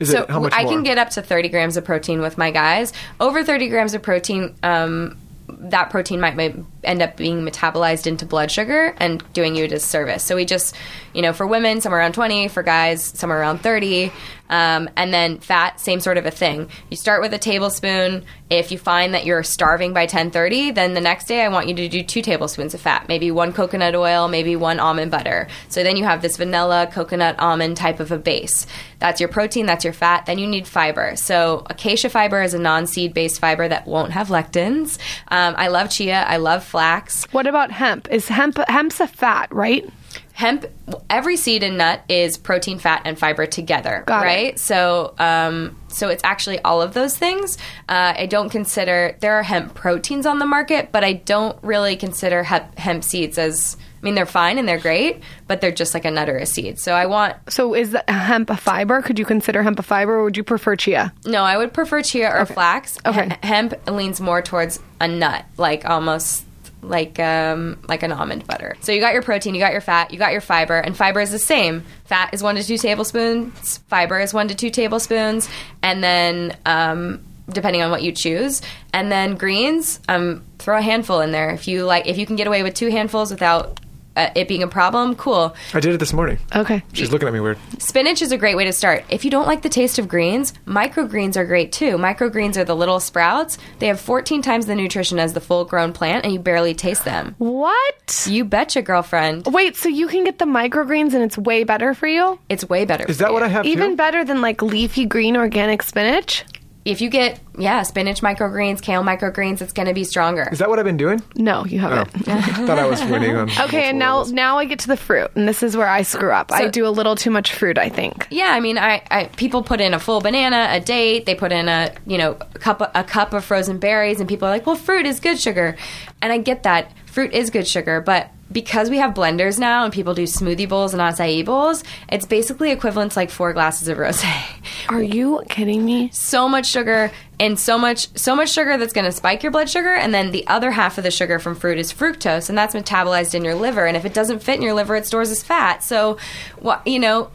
Speaker 5: Is
Speaker 7: So
Speaker 5: it how much
Speaker 7: I
Speaker 5: more?
Speaker 7: can get up to 30 grams of protein with my guys. Over 30 grams of protein, um, that protein might end up being metabolized into blood sugar and doing you a disservice. So we just, you know, for women, somewhere around 20, for guys, somewhere around 30. Um, and then fat, same sort of a thing. You start with a tablespoon. If you find that you're starving by 10:30, then the next day I want you to do two tablespoons of fat, maybe one coconut oil, maybe one almond butter. So then you have this vanilla coconut almond type of a base. That's your protein, that's your fat. Then you need fiber. So acacia fiber is a non-seed based fiber that won't have lectins. Um, I love chia. I love flax.
Speaker 2: What about hemp? Is hemp hemp's a fat, right?
Speaker 7: hemp every seed and nut is protein fat and fiber together
Speaker 2: Got it.
Speaker 7: right so um, so it's actually all of those things uh, i don't consider there are hemp proteins on the market but i don't really consider hemp, hemp seeds as i mean they're fine and they're great but they're just like a nut or a seed so i want
Speaker 2: So is the hemp a fiber? Could you consider hemp a fiber, or would you prefer chia?
Speaker 7: no i would prefer chia or flax
Speaker 2: Okay.
Speaker 7: He- hemp leans more towards a nut like almost like um, like an almond butter. So you got your protein, you got your fat, you got your fiber, and fiber is the same. Fat is one to two tablespoons, fiber is one to two tablespoons, and then um, depending on what you choose, and then greens, um, throw a handful in there if you like. If you can get away with two handfuls without uh, it being a problem, cool.
Speaker 5: I did it this morning.
Speaker 2: Okay.
Speaker 5: She's looking at me weird.
Speaker 7: Spinach is a great way to start. If you don't like the taste of greens, microgreens are great too. Microgreens are the little sprouts. They have 14 times the nutrition as the full grown plant, and you barely taste them.
Speaker 2: What?
Speaker 7: You betcha, girlfriend.
Speaker 2: Wait, so you can get the microgreens and it's way better for you?
Speaker 7: It's way better.
Speaker 5: Is
Speaker 7: for
Speaker 5: that
Speaker 7: you.
Speaker 5: what I have
Speaker 2: Even
Speaker 5: too?
Speaker 2: better than like leafy green organic spinach?
Speaker 7: If you get, yeah, spinach microgreens, kale microgreens, it's going to be stronger.
Speaker 5: Is that what I've been doing?
Speaker 2: No, you
Speaker 5: Oh,
Speaker 2: haven't. *laughs*
Speaker 5: thought I was winning on. *laughs*
Speaker 2: Okay, and now now I get to the fruit, and this is where I screw up. I
Speaker 7: So-
Speaker 2: do a little too much fruit, I think.
Speaker 7: Yeah, I mean, I, I people put in a full banana, a date. They put in a you know a cup a cup of frozen berries, and people are like, "Well, fruit is good sugar," and I get that fruit is good sugar, but because we have blenders now and people do smoothie bowls and acai bowls, it's basically equivalent to like four glasses of rosé. *laughs*
Speaker 2: Are you kidding me?
Speaker 7: so much sugar and so much so much sugar that's going to spike your blood sugar and then the other half of the sugar from fruit is fructose and that's metabolized in your liver and if it doesn't fit in your liver it stores as fat so what you know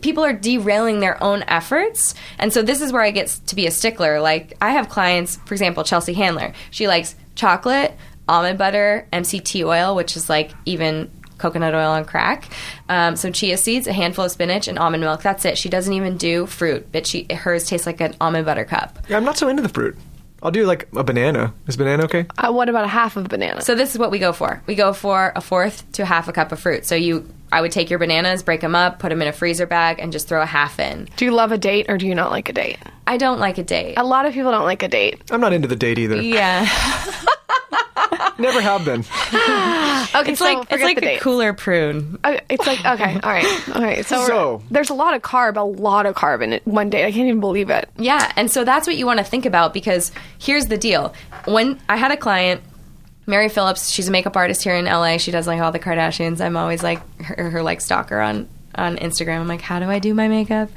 Speaker 7: people are derailing their own efforts and so this is where i get to be a stickler like i have clients for example chelsea handler she likes chocolate almond butter mct oil which is like even coconut oil on crack, um, some chia seeds, a handful of spinach, and almond milk. That's it. She doesn't even do fruit, but she hers tastes like an almond butter cup.
Speaker 5: Yeah, I'm not so into the fruit. I'll do like a banana. Is banana okay?
Speaker 2: Uh, what about a half of banana?
Speaker 7: So this is what we go for. We go for a fourth to half a cup of fruit. So you, I would take your bananas, break them up, put them in a freezer bag, and just throw a half in.
Speaker 2: do you love a date or do you not like a date?
Speaker 7: I don't like a date.
Speaker 2: A lot of people don't like a date.
Speaker 5: I'm not into the date either.
Speaker 7: Yeah, *laughs*
Speaker 5: Never have been. *sighs*
Speaker 2: Okay,
Speaker 7: it's
Speaker 2: so
Speaker 7: like it's like a
Speaker 2: date.
Speaker 7: cooler prune.
Speaker 2: Uh, It's like okay, all right, all right. So,
Speaker 5: So-
Speaker 2: there's a lot of carb, a lot of carb in it. One date, I can't even believe it.
Speaker 7: Yeah, and so that's what you want to think about because here's the deal. When I had a client, Mary Phillips, she's a makeup artist here in LA. She does like all the Kardashians. I'm always like her, her like stalker on on Instagram. I'm like, how do I do my makeup?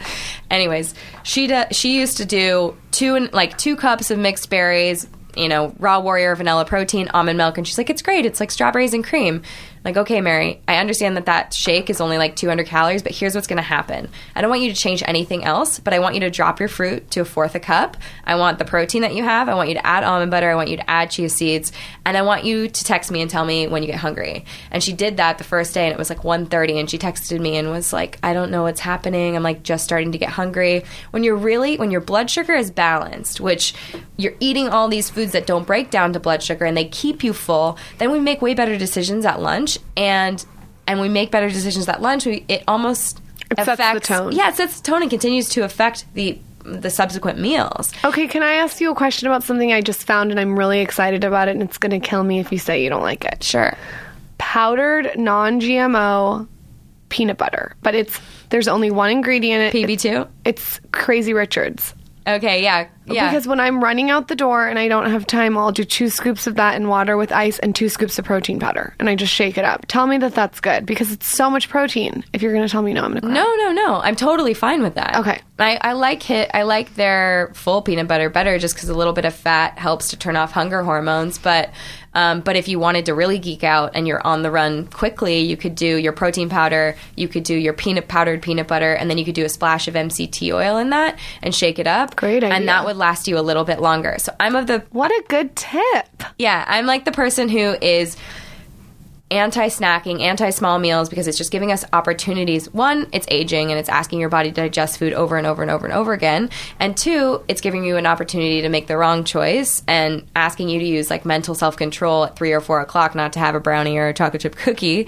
Speaker 7: Anyways, she do, she used to do two and like two cups of mixed berries, you know, raw warrior vanilla protein, almond milk. And she's like, it's great. It's like strawberries and cream. Like, okay, Mary, I understand that that shake is only like 200 calories, but here's what's going to happen. I don't want you to change anything else, but I want you to drop your fruit to a fourth a cup. I want the protein that you have. I want you to add almond butter. I want you to add chia seeds. And I want you to text me and tell me when you get hungry. And she did that the first day, and it was like 1.30, and she texted me and was like, I don't know what's happening. I'm like just starting to get hungry. When you're really, when your blood sugar is balanced, which you're eating all these foods that don't break down to blood sugar and they keep you full, then we make way better decisions at lunch and and we make better decisions at lunch. We, it almost
Speaker 2: It sets the tone.
Speaker 7: Yeah, it sets the tone and continues to affect the the subsequent meals.
Speaker 2: Okay, can I ask you a question about something I just found and I'm really excited about it and it's going to kill me if you say you don't like it?
Speaker 7: Sure.
Speaker 2: Powdered non-GMO peanut butter, but it's there's only one ingredient. in it.
Speaker 7: PB two.
Speaker 2: It's Crazy Richard's.
Speaker 7: Okay, yeah, yeah.
Speaker 2: Because when I'm running out the door and I don't have time, I'll do two scoops of that in water with ice and two scoops of protein powder, and I just shake it up. Tell me that that's good because it's so much protein. If you're going to tell me no, I'm going to.
Speaker 7: No, no, no. I'm totally fine with that.
Speaker 2: Okay.
Speaker 7: I, I like hit. I like their full peanut butter better, just because a little bit of fat helps to turn off hunger hormones. But um, but if you wanted to really geek out and you're on the run quickly, you could do your protein powder. You could do your peanut powdered peanut butter, and then you could do a splash of MCT oil in that and shake it up.
Speaker 2: Great idea.
Speaker 7: And that would last you a little bit longer. So I'm of the
Speaker 2: What a good tip.
Speaker 7: yeah, I'm like the person who is anti snacking, anti small meals because it's just giving us opportunities. One, it's aging and it's asking your body to digest food over and over and over and over again. And two, it's giving you an opportunity to make the wrong choice and asking you to use like mental self control at three or four o'clock not to have a brownie or a chocolate chip *laughs* cookie.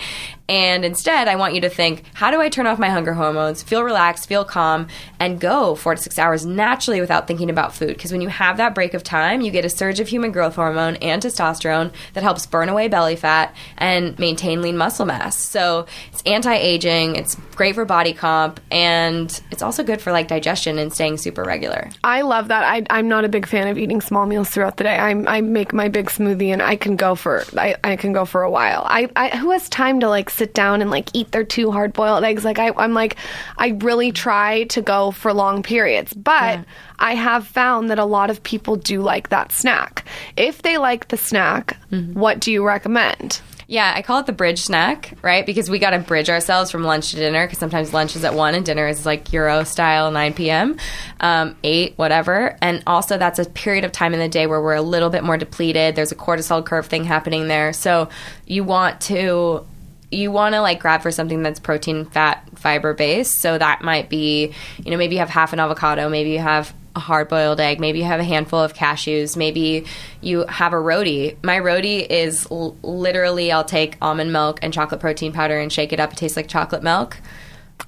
Speaker 7: And instead, I want you to think, how do I turn off my hunger hormones, feel relaxed, feel calm, and go four to six hours naturally without thinking about food? Because when you have that break of time, you get a surge of human growth hormone and testosterone that helps burn away belly fat and maintain lean muscle mass. So it's anti aging, it's great for body comp, and it's also good for like digestion and staying super regular.
Speaker 2: I love that. I, I'm not a big fan of eating small meals throughout the day. I, I make my big smoothie and I can go for I, I can go for a while. I, I who has time to like sit down and like eat their two hard boiled eggs? Like I, I'm like I really try to go for long periods, but I have found that a lot of people do like that snack. If they like the snack, mm-hmm. what do you recommend?
Speaker 7: Yeah, I call it the bridge snack, right? Because we got to bridge ourselves from lunch to dinner because sometimes lunch is at 1 and dinner is like Euro style 9 p.m., um, 8, whatever. And also, that's a period of time in the day where we're a little bit more depleted. There's a cortisol curve thing happening there. So you want to. You want to like grab for something that's protein, fat, fiber based. So that might be, you know, maybe you have half an avocado, maybe you have a hard boiled egg. Maybe you have a handful of cashews. Maybe you have a roti. My roti is l- literally I'll take almond milk and chocolate protein powder and shake it up. It tastes like chocolate milk.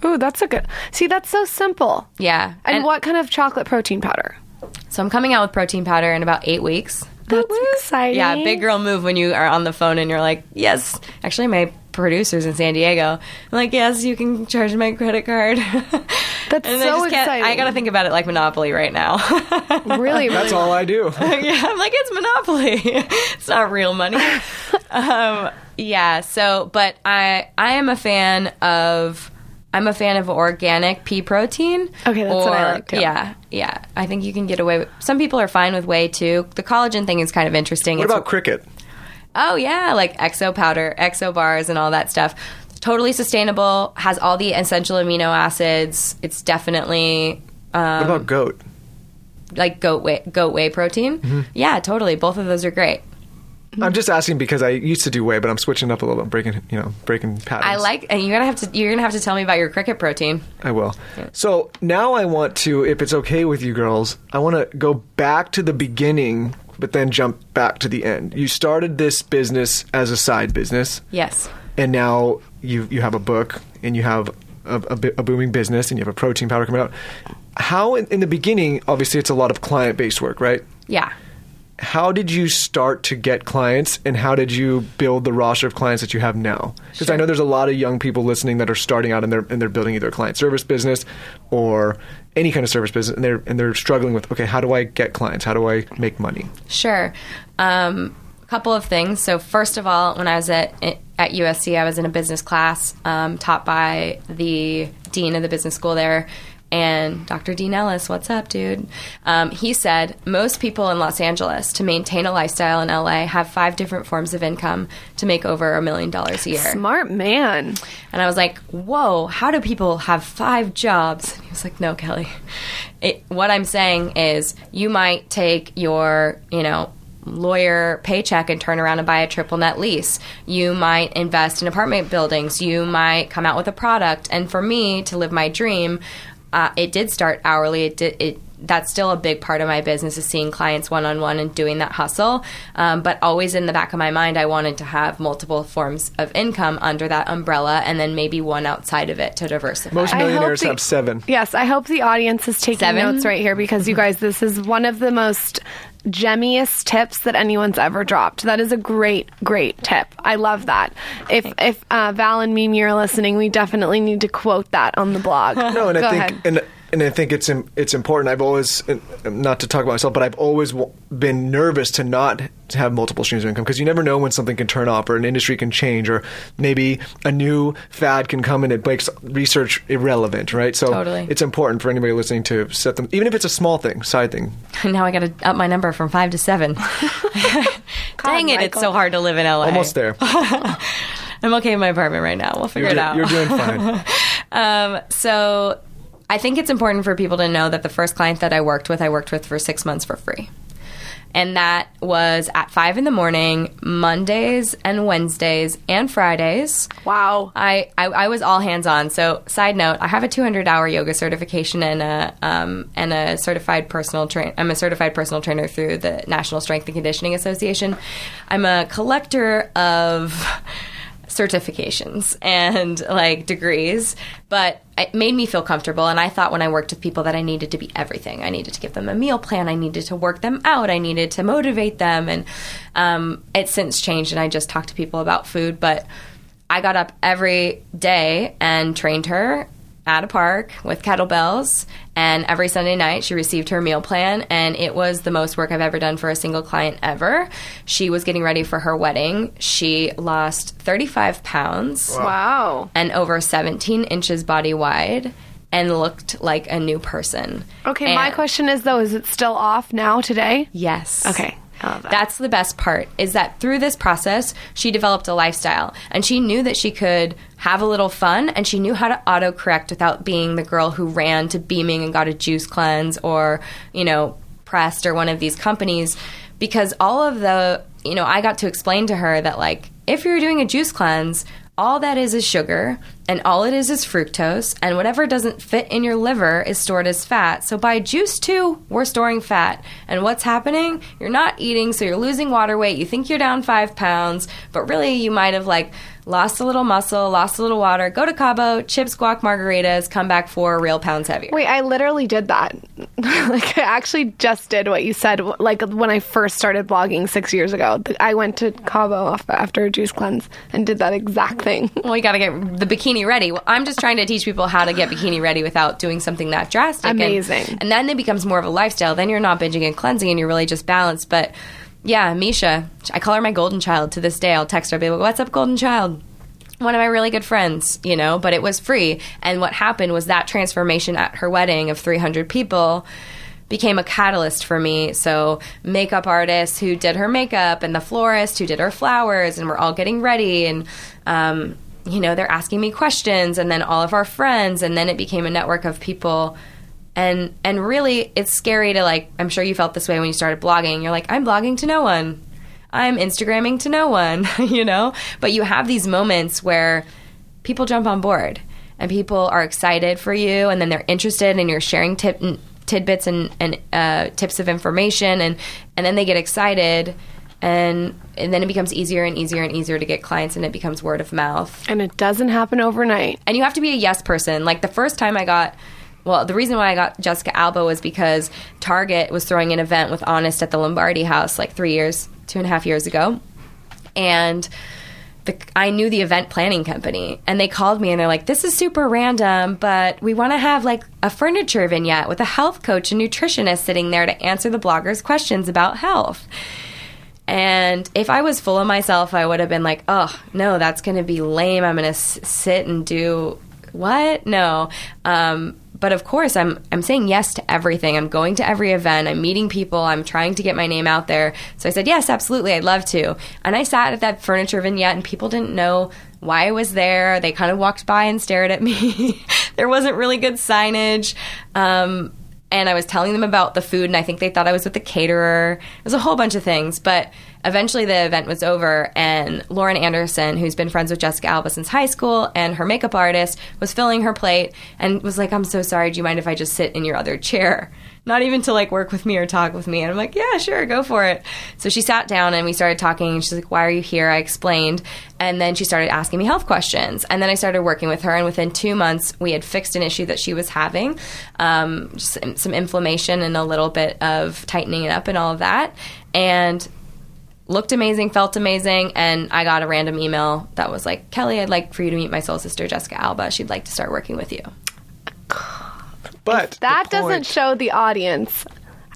Speaker 2: Ooh, that's a good. See, that's so simple.
Speaker 7: Yeah.
Speaker 2: And, what kind of chocolate protein powder?
Speaker 7: So I'm coming out with protein powder in about eight weeks.
Speaker 2: That's exciting.
Speaker 7: Yeah, big girl move when you are on the phone and you're like, yes. Actually, my producer's in San Diego. I'm like, yes, you can charge my credit card. *laughs*
Speaker 2: That's
Speaker 7: and I
Speaker 2: so
Speaker 7: just can't-
Speaker 2: exciting.
Speaker 7: I got to think about it like Monopoly right now. *laughs*
Speaker 2: Really,
Speaker 5: That's
Speaker 2: really.
Speaker 5: all I do. *laughs*
Speaker 7: yeah, I'm like, it's Monopoly. it's not real money. um, yeah. So, but I I am a fan of. I'm a fan of organic pea protein.
Speaker 2: Okay, that's what I like, too.
Speaker 7: Yeah, yeah. I think you can get away with. Some people are fine with whey too. The collagen thing is kind of interesting.
Speaker 5: What
Speaker 7: It's-
Speaker 5: about cricket?
Speaker 7: Oh yeah, like exo powder, exo bars, and all that stuff. Totally sustainable. Has all the essential amino acids. It's definitely um,
Speaker 5: What about goat?
Speaker 7: like goat whey, goat whey protein.
Speaker 5: Mm-hmm.
Speaker 7: Yeah, totally. Both of those are great.
Speaker 5: I'm just asking because I used to do whey, but I'm switching up a little, bit, breaking you know, breaking patterns.
Speaker 7: I like, and you're gonna have to you're gonna have to tell me about your cricket protein.
Speaker 5: I will. So now I want to, if it's okay with you girls, I want to go back to the beginning, but then jump back to the end. You started this business as a side business,
Speaker 7: Yes.
Speaker 5: and now you you have a book and you have a, a, a booming business, and you have a protein powder coming out. How in, in the beginning, obviously, it's a lot of client based work, right?
Speaker 7: Yeah.
Speaker 5: How did you start to get clients, and how did you build the roster of clients that you have now? Because I know there's a lot of young people listening that are starting out and they're and they're building either a client service business or any kind of service business, and they're and they're struggling with okay, how do I get clients? How do I make money?
Speaker 7: Sure. Um, a couple of things. So first of all, when I was at at USC, I was in a business class um, taught by the dean of the business school there. And Dr. Dean Ellis, what's up, dude? Um, he said most people in Los Angeles to maintain a lifestyle in LA have five different forms of income to make over a million dollars a year.
Speaker 2: Smart man.
Speaker 7: And I was like, whoa, how do people have five jobs? And he was like, no, Kelly. It, what I'm saying is you might take your, you know, lawyer paycheck and turn around and buy a triple net lease. You might invest in apartment buildings. You might come out with a product. And for me to live my dream, uh, it did start hourly. It did it. That's still a big part of my business is seeing clients one on one and doing that hustle. Um, but always in the back of my mind, I wanted to have multiple forms of income under that umbrella, and then maybe one outside of it to diversify.
Speaker 5: Most millionaires
Speaker 2: the-
Speaker 5: have seven.
Speaker 2: Yes, I hope the audience is taking
Speaker 7: Seven?
Speaker 2: notes right here because you guys, this is one of the most gemmiest tips that anyone's ever dropped. That is a great, great tip. I love that. If if uh, Val and Mimi are listening, we definitely need to quote that on the blog.
Speaker 5: No, and I think
Speaker 2: ahead.
Speaker 5: and and I think it's it's important. I've always not to talk about myself, but I've always been nervous to not have multiple streams of income because you never know when something can turn off or an industry can change or maybe a new fad can come and it makes research irrelevant, right? So
Speaker 7: Totally.
Speaker 5: it's important for anybody listening to set them, even if it's a small thing, side thing. *laughs*
Speaker 7: now I got to up my number from five to seven. *laughs* *laughs* Dang it, it's so hard to live in LA.
Speaker 5: Almost there.
Speaker 7: I'm okay in my apartment right now. We'll figure
Speaker 5: You're,
Speaker 7: it out.
Speaker 5: you're doing fine.
Speaker 7: Um, so I think it's important for people to know that the first client that I worked with, I worked with for six months for free. And that was at five in the morning, Mondays and Wednesdays and Fridays.
Speaker 2: wow.
Speaker 7: I, I, I was all hands on. So, side note, I have a 200 hour yoga certification and a um, and a certified personal train. I'm a certified personal trainer through the National Strength and Conditioning Association. I'm a collector of certifications and like degrees, but it made me feel comfortable. And I thought when I worked with people that I needed to be everything. I needed to give them a meal plan. I needed to work them out. I needed to motivate them. And um, it's since changed. And I just talk to people about food, but I got up every day and trained her at a park with kettlebells. And every Sunday night, she received her meal plan. And it was the most work I've ever done for a single client ever. She was getting ready for her wedding. She lost 35 pounds
Speaker 2: Wow.
Speaker 7: and over 17 inches body wide and looked like a new person.
Speaker 2: Okay, my question is though, is it still off now today?
Speaker 7: Yes.
Speaker 2: Okay. That.
Speaker 7: That's the best part is that through this process, she developed a lifestyle and she knew that she could have a little fun and she knew how to autocorrect without being the girl who ran to Beaming and got a juice cleanse or, you know, Pressed or one of these companies because all of the, you know, I got to explain to her that like if you're doing a juice cleanse, all that is is sugar and all it is is fructose and whatever doesn't fit in your liver is stored as fat. So by juice too we're storing fat. And what's happening? You're not eating so you're losing water weight. You think you're down five pounds but really you might have like lost a little muscle lost a little water go to cabo chips guac margaritas come back four real pounds heavier
Speaker 2: Wait, I literally did that. *laughs* like, I actually just did what you said. Like, when I first started blogging six years ago, I went to Cabo after a juice cleanse and did that exact thing. *laughs*
Speaker 7: well you got to get the bikini ready well, i'm just trying to teach people how to get bikini ready without doing something that drastic And-
Speaker 2: Amazing.
Speaker 7: and then it becomes more of a lifestyle then you're not binging and cleansing and you're really just balanced but yeah misha i call her my golden child to this day i'll text her I'll be like what's up golden child one of my really good friends, you know, but it was free. And what happened was that transformation at her wedding of 300 people became a catalyst for me. So, makeup artists who did her makeup and the florist who did her flowers, and we're all getting ready. And, um, you know, they're asking me questions, and then all of our friends. And then it became a network of people. And, and really, it's scary to like, I'm sure you felt this way when you started blogging. You're like, I'm blogging to no one. I'm Instagramming to no one, *laughs* you know? But you have these moments where people jump on board and people are excited for you and then they're interested and you're sharing tip, tidbits and, and uh, tips of information and, and then they get excited and, and then it becomes easier and easier and easier to get clients and it becomes word of mouth
Speaker 2: And it doesn't happen overnight.
Speaker 7: and you have to be a yes person. Like the first time I got, well, the reason why I got Jessica Alba was because Target was throwing an event with Honest at the Lombardi House like three years, two and a half years ago, and. The, I knew the event planning company, and they called me and they're like, "This is super random, but we want to have like a furniture vignette with a health coach and nutritionist sitting there to answer the bloggers' questions about health." And if I was full of myself, I would have been like, oh, no, that's going to be lame. I'm going to s- sit and do what? No. Um, but of course I'm I'm saying yes to everything. I'm going to every event. I'm meeting people. I'm trying to get my name out there. So I said, "Yes, absolutely. I'd love to." And I sat at that furniture vignette and people didn't know why I was there. They kind of walked by and stared at me. *laughs* there wasn't really good signage. Um, and I was telling them about the food, and I think they thought I was with the caterer. It was a whole bunch of things, but eventually the event was over, and Lauren Anderson, who's been friends with Jessica Alba since high school, and her makeup artist, was filling her plate and was like, "I'm so sorry. Do you mind if I just sit in your other chair?" Not even to like work with me or talk with me. And I'm like, "Yeah, sure, go for it." So she sat down and we started talking, and she's like, "Why are you here?" I explained, and then she started asking me health questions, and then I started working with her, and within two months, we had fixed an issue that she was having, um, some inflammation and a little bit of tightening it up and all of that, and looked amazing, felt amazing, and I got a random email that was like, Kelly, I'd like for you to meet my soul sister, Jessica Alba. She'd like to start working with you.
Speaker 5: But
Speaker 2: That
Speaker 5: the
Speaker 2: doesn't show the audience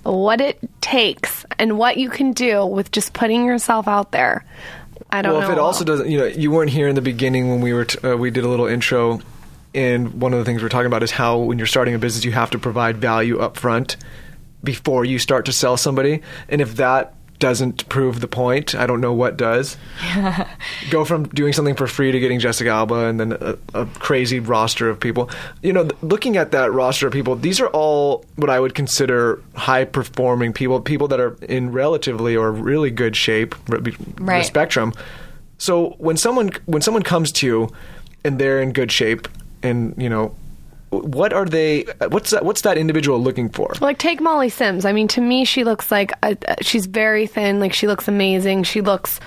Speaker 2: what it takes and what you can do with just putting yourself out there. I don't
Speaker 5: well,
Speaker 2: know.
Speaker 5: if it also doesn't, you know, you weren't here in the beginning when we were t- uh, we did a little intro, and one of the things we're talking about is how when you're starting a business, you have to provide value up front before you start to sell somebody, and if that doesn't prove the point, I don't know what does. *laughs* Go from doing something for free to getting Jessica Alba, and then a, a crazy roster of people. You know, th- looking at that roster of people, these are all what I would consider high performing people, people that are in relatively or really good shape, re- be- the
Speaker 7: Right.
Speaker 5: spectrum. So when someone when someone comes to you and they're in good shape, and you know, what are they? What's that? What's that individual looking for?
Speaker 2: Like take Molly Sims. I mean, to me, she looks like a, she's very thin. Like she looks amazing. She looks.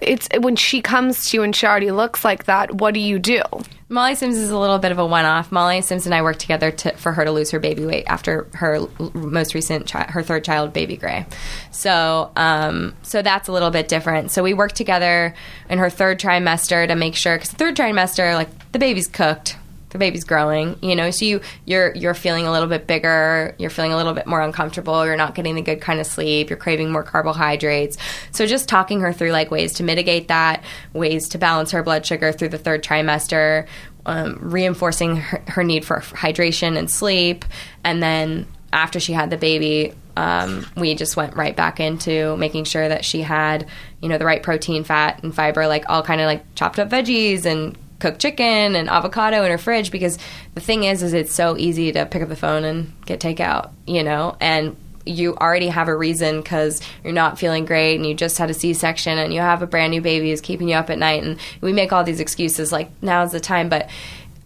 Speaker 2: It's when she comes to you and she already looks like that. What do you do?
Speaker 7: Molly Sims is a little bit of a one-off. Molly Sims and I worked together to, for her to lose her baby weight after her most recent, chi- her third child, baby Grey. So, um, so that's a little bit different. So we worked together in her third trimester to make sure, because third trimester, like the baby's cooked, the baby's growing, you know. So you you're you're feeling a little bit bigger, you're feeling a little bit more uncomfortable, you're not getting the good kind of sleep, you're craving more carbohydrates. So just talking her through like ways to mitigate that, ways to balance her blood sugar through the third trimester, um, reinforcing her, her need for hydration and sleep, and then after she had the baby, um, we just went right back into making sure that she had, you know, the right protein, fat, and fiber, like all kind of like chopped up veggies and cooked chicken and avocado in her fridge. Because the thing is, is it's so easy to pick up the phone and get takeout, you know, and you already have a reason because you're not feeling great and you just had a C-section and you have a brand new baby who's keeping you up at night and we make all these excuses like now's the time, but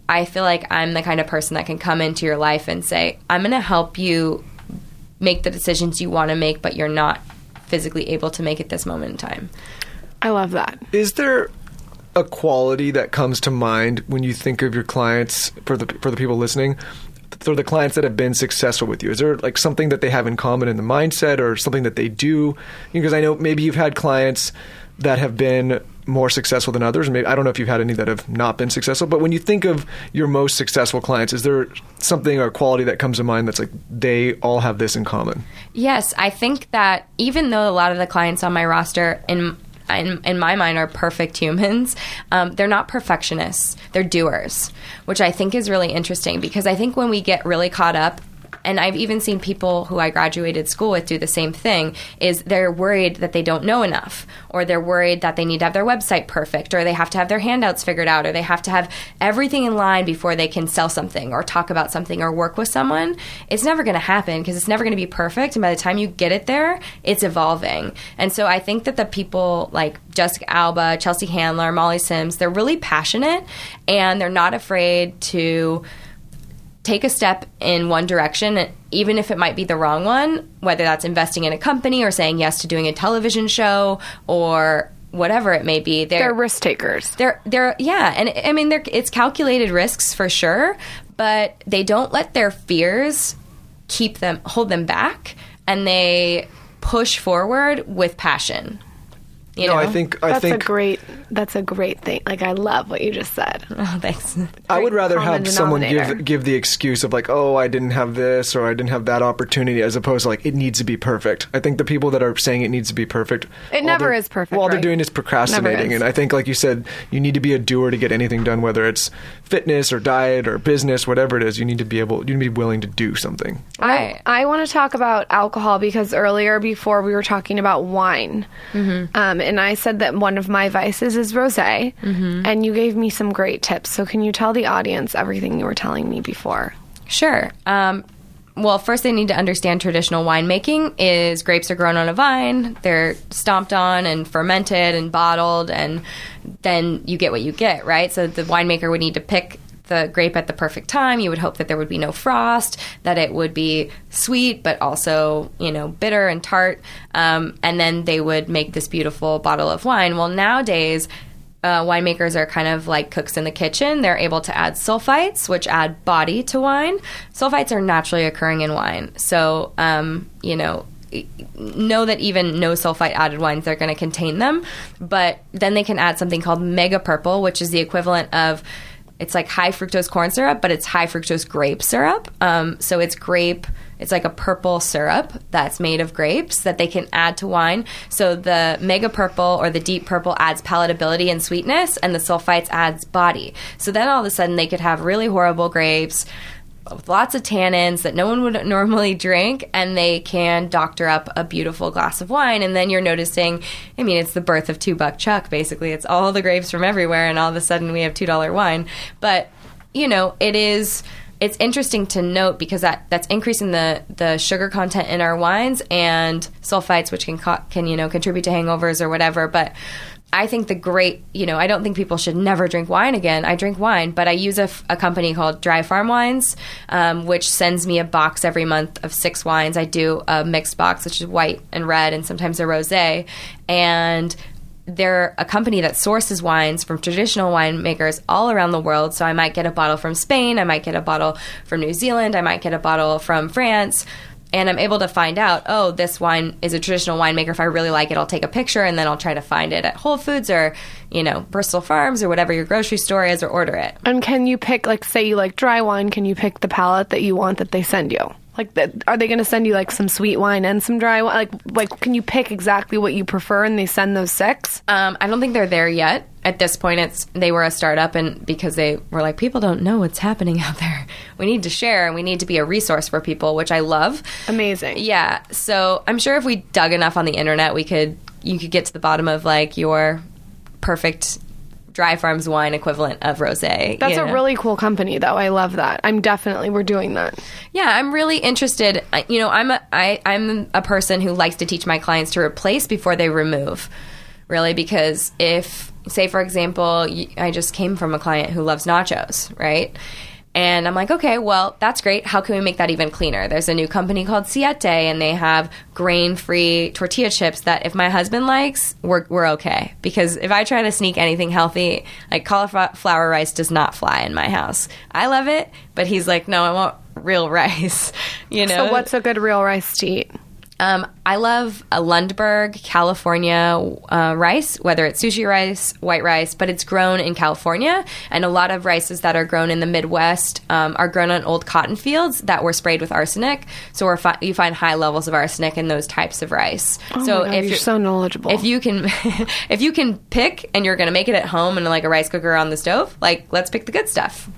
Speaker 7: I feel like I'm the kind of person that can come into your life and say, I'm going to help you make the decisions you want to make, but you're not physically able to make at this moment in time.
Speaker 2: I love that.
Speaker 5: Is there a quality that comes to mind when you think of your clients for the for the people listening? For the clients that have been successful with you, is there like something that they have in common in the mindset, or something that they do? Because I know maybe you've had clients that have been more successful than others. Maybe I don't know if you've had any that have not been successful. But when you think of your most successful clients, is there something or quality that comes to mind that's like they all have this in common?
Speaker 7: Yes, I think that even though a lot of the clients on my roster in in, in my mind are perfect humans, um, they're not perfectionists. They're doers, which I think is really interesting because I think when we get really caught up and I've even seen people who I graduated school with do the same thing is they're worried that they don't know enough or they're worried that they need to have their website perfect or they have to have their handouts figured out or they have to have everything in line before they can sell something or talk about something or work with someone. It's never going to happen because it's never going to be perfect and by the time you get it there it's evolving. And so I think that the people like Jessica Alba Chelsea Handler Molly Sims they're really passionate and they're not afraid to take a step in one direction, even if it might be the wrong one, whether that's investing in a company or saying yes to doing a television show or whatever it may be.
Speaker 2: They're risk takers.
Speaker 7: They're they're yeah, and I mean they're it's calculated risks for sure, but they don't let their fears keep them hold them back and they push forward with passion. You
Speaker 5: no,
Speaker 7: know?
Speaker 5: I think I
Speaker 2: That's
Speaker 5: think
Speaker 2: a great. That's a great thing. Like I love what you just said. *laughs*
Speaker 7: Oh, thanks.
Speaker 5: I would rather
Speaker 2: common
Speaker 5: have someone give give the excuse of like, oh, I didn't have this or I didn't have that opportunity, as opposed to like it needs to be perfect. I think the people that are saying it needs to be perfect,
Speaker 2: It never is perfect,
Speaker 5: Well, all they're doing is procrastinating,
Speaker 2: is.
Speaker 5: and I think, like you said, you need to be a doer to get anything done, whether it's fitness or diet or business, whatever it is. You need to be able, you need to be willing to do something.
Speaker 2: I, I want to talk about alcohol because earlier, before we were talking about wine,
Speaker 7: Mm-hmm.
Speaker 2: um, and I said that one of my vices is rosé,
Speaker 7: Mm-hmm.
Speaker 2: and you gave me some great tips. So, can you tell the audience everything you were telling me before?
Speaker 7: Sure. Um, well, first they need to understand traditional winemaking is grapes are grown on a vine, they're stomped on and fermented and bottled, and then you get what you get, right? So the winemaker would need to pick the grape at the perfect time. You would hope that there would be no frost, that it would be sweet, but also, you know, bitter and tart. Um, and then they would make this beautiful bottle of wine. Well, nowadays, uh, winemakers are kind of like cooks in the kitchen. They're able to add sulfites, which add body to wine. Sulfites are naturally occurring in wine. So, um, you know, know that even no sulfite added wines they're going to contain them but then they can add something called mega purple which is the equivalent of it's like high fructose corn syrup but it's high fructose grape syrup. Um, so it's grape it's like a purple syrup that's made of grapes that they can add to wine. So the mega purple or the deep purple adds palatability and sweetness and the sulfites adds body. So then all of a sudden they could have really horrible grapes with lots of tannins that no one would *laughs* normally drink, and they can doctor up a beautiful glass of wine. And then you're noticing, I mean, it's the birth of two buck chuck, basically. It's all the grapes from everywhere, and all of a sudden we have $2 wine. But, you know, it is. It's interesting to note because that, that's increasing the, the sugar content in our wines and sulfites, which can co- can you know contribute to hangovers or whatever. But I think the great, you know, I don't think people should never drink wine again. I drink wine, but I use a, company called Dry Farm Wines, um, which sends me a box every month of six wines. I do a mixed box, which is white and red, and sometimes a rosé. And they're a company that sources wines from traditional winemakers all around the world. So I might get a bottle from Spain, I might get a bottle from New Zealand, I might get a bottle from France. And I'm able to find out, oh, this wine is a traditional winemaker. If I really like it, I'll take a picture and then I'll try to find it at Whole Foods or, you know, Bristol Farms or whatever your grocery store is or order it.
Speaker 2: And can you pick, like, say you like dry wine? Can you pick the palette that you want that they send you? Like, that, are they going to send you like some sweet wine and some dry wine? Like, like, can you pick exactly what you prefer and they send those six?
Speaker 7: Um, I don't think they're there yet. At this point, it's they were a startup, and because they were like, people don't know what's happening out there. We need to share, and we need to be a resource for people, which I love.
Speaker 2: Amazing.
Speaker 7: Yeah. So I'm sure if we dug enough on the internet, we could you could get to the bottom of like your perfect dry farms wine equivalent of rosé.
Speaker 2: That's
Speaker 7: you
Speaker 2: a really cool company, though. I love that. I'm definitely, we're doing that.
Speaker 7: Yeah, I'm really interested. You know, I'm a I, I'm a person who likes to teach my clients to replace before they remove. Really, because if say for example, I just came from a client who loves nachos, right? And I'm like, okay, well, that's great. How can we make that even cleaner? There's a new company called Siete, and they have grain-free tortilla chips that if my husband likes, we're, we're okay. Because if I try to sneak anything healthy, like cauliflower rice does not fly in my house. I love it, but he's like, no, I want real *laughs* rice. You know.
Speaker 2: So, what's a good real rice to eat?
Speaker 7: Um, I love a Lundberg, California uh, rice, whether it's sushi rice, white rice, but it's grown in California. And a lot of rices that are grown in the Midwest um, are grown on old cotton fields that were sprayed with arsenic. So we're fi- you find high levels of arsenic in those types of rice.
Speaker 2: Oh
Speaker 7: so
Speaker 2: God, you're
Speaker 7: you're-
Speaker 2: so knowledgeable.
Speaker 7: if you can, *laughs* if you can pick and you're going to make it at home in like a rice cooker on the stove, like let's pick the good stuff.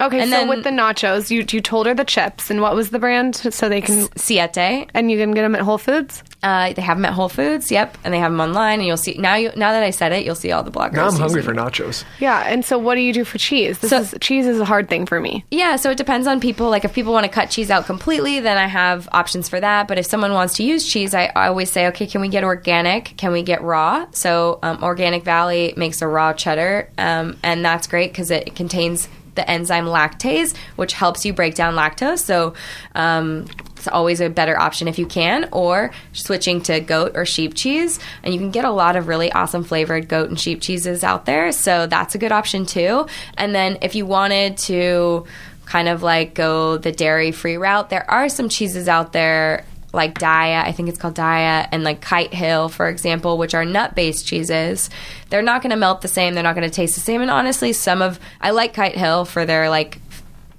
Speaker 2: Okay,
Speaker 7: And
Speaker 2: so
Speaker 7: then-
Speaker 2: with the nachos, you you told her the chips and what was the brand so they can
Speaker 7: Siete.
Speaker 2: and you can get them at Whole Foods.
Speaker 7: Uh, they have them at Whole Foods, yep, and they have them online. And you'll see now. You now that I said it, you'll see all the bloggers.
Speaker 5: Now I'm hungry for nachos.
Speaker 2: Yeah, and so what do you do for cheese? This
Speaker 7: So-
Speaker 2: is cheese is a hard thing for me.
Speaker 7: Yeah, so it depends on people. Like if people want to cut cheese out completely, then I have options for that. But if someone wants to use cheese, I, I always say, okay, can we get organic? Can we get raw? So um, Organic Valley makes a raw cheddar, um, and that's great because it contains the enzyme lactase, which helps you break down lactose. So um, it's always a better option if you can, or switching to goat or sheep cheese. And you can get a lot of really awesome flavored goat and sheep cheeses out there. So that's a good option too. And then if you wanted to kind of like go the dairy free route, there are some cheeses out there like Daiya, I think it's called Daiya, and like Kite Hill, for example, which are nut based cheeses, they're not going to melt the same. They're not going to taste the same. And honestly, some of I like Kite Hill for their like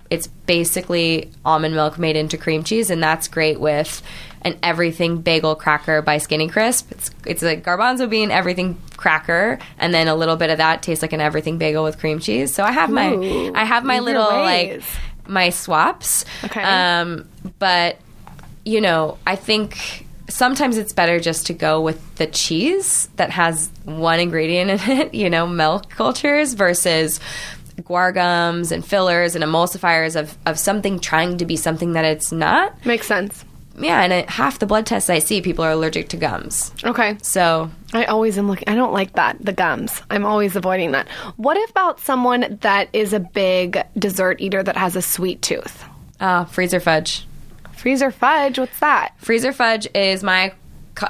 Speaker 7: it's basically almond milk made into cream cheese, and that's great with an everything bagel cracker by Skinny Crisp. It's it's a garbanzo bean everything cracker, and then a little bit of that tastes like an everything bagel with cream cheese. So I have my
Speaker 2: Ooh,
Speaker 7: I have my little like my swaps.
Speaker 2: Okay.
Speaker 7: Um, but you know, I think sometimes it's better just to go with the cheese that has one ingredient in *laughs* it, you know, milk cultures versus guar gums and fillers and emulsifiers of, of something trying to be something that it's not.
Speaker 2: Makes sense.
Speaker 7: Yeah, and it, half the blood tests I see, people are allergic to gums.
Speaker 2: Okay.
Speaker 7: So
Speaker 2: I always am looking. I don't like that. The gums. I'm always avoiding that. What about someone that is a big dessert eater that has a sweet tooth?
Speaker 7: uh, freezer fudge.
Speaker 2: Freezer fudge. What's that?
Speaker 7: Freezer fudge is my.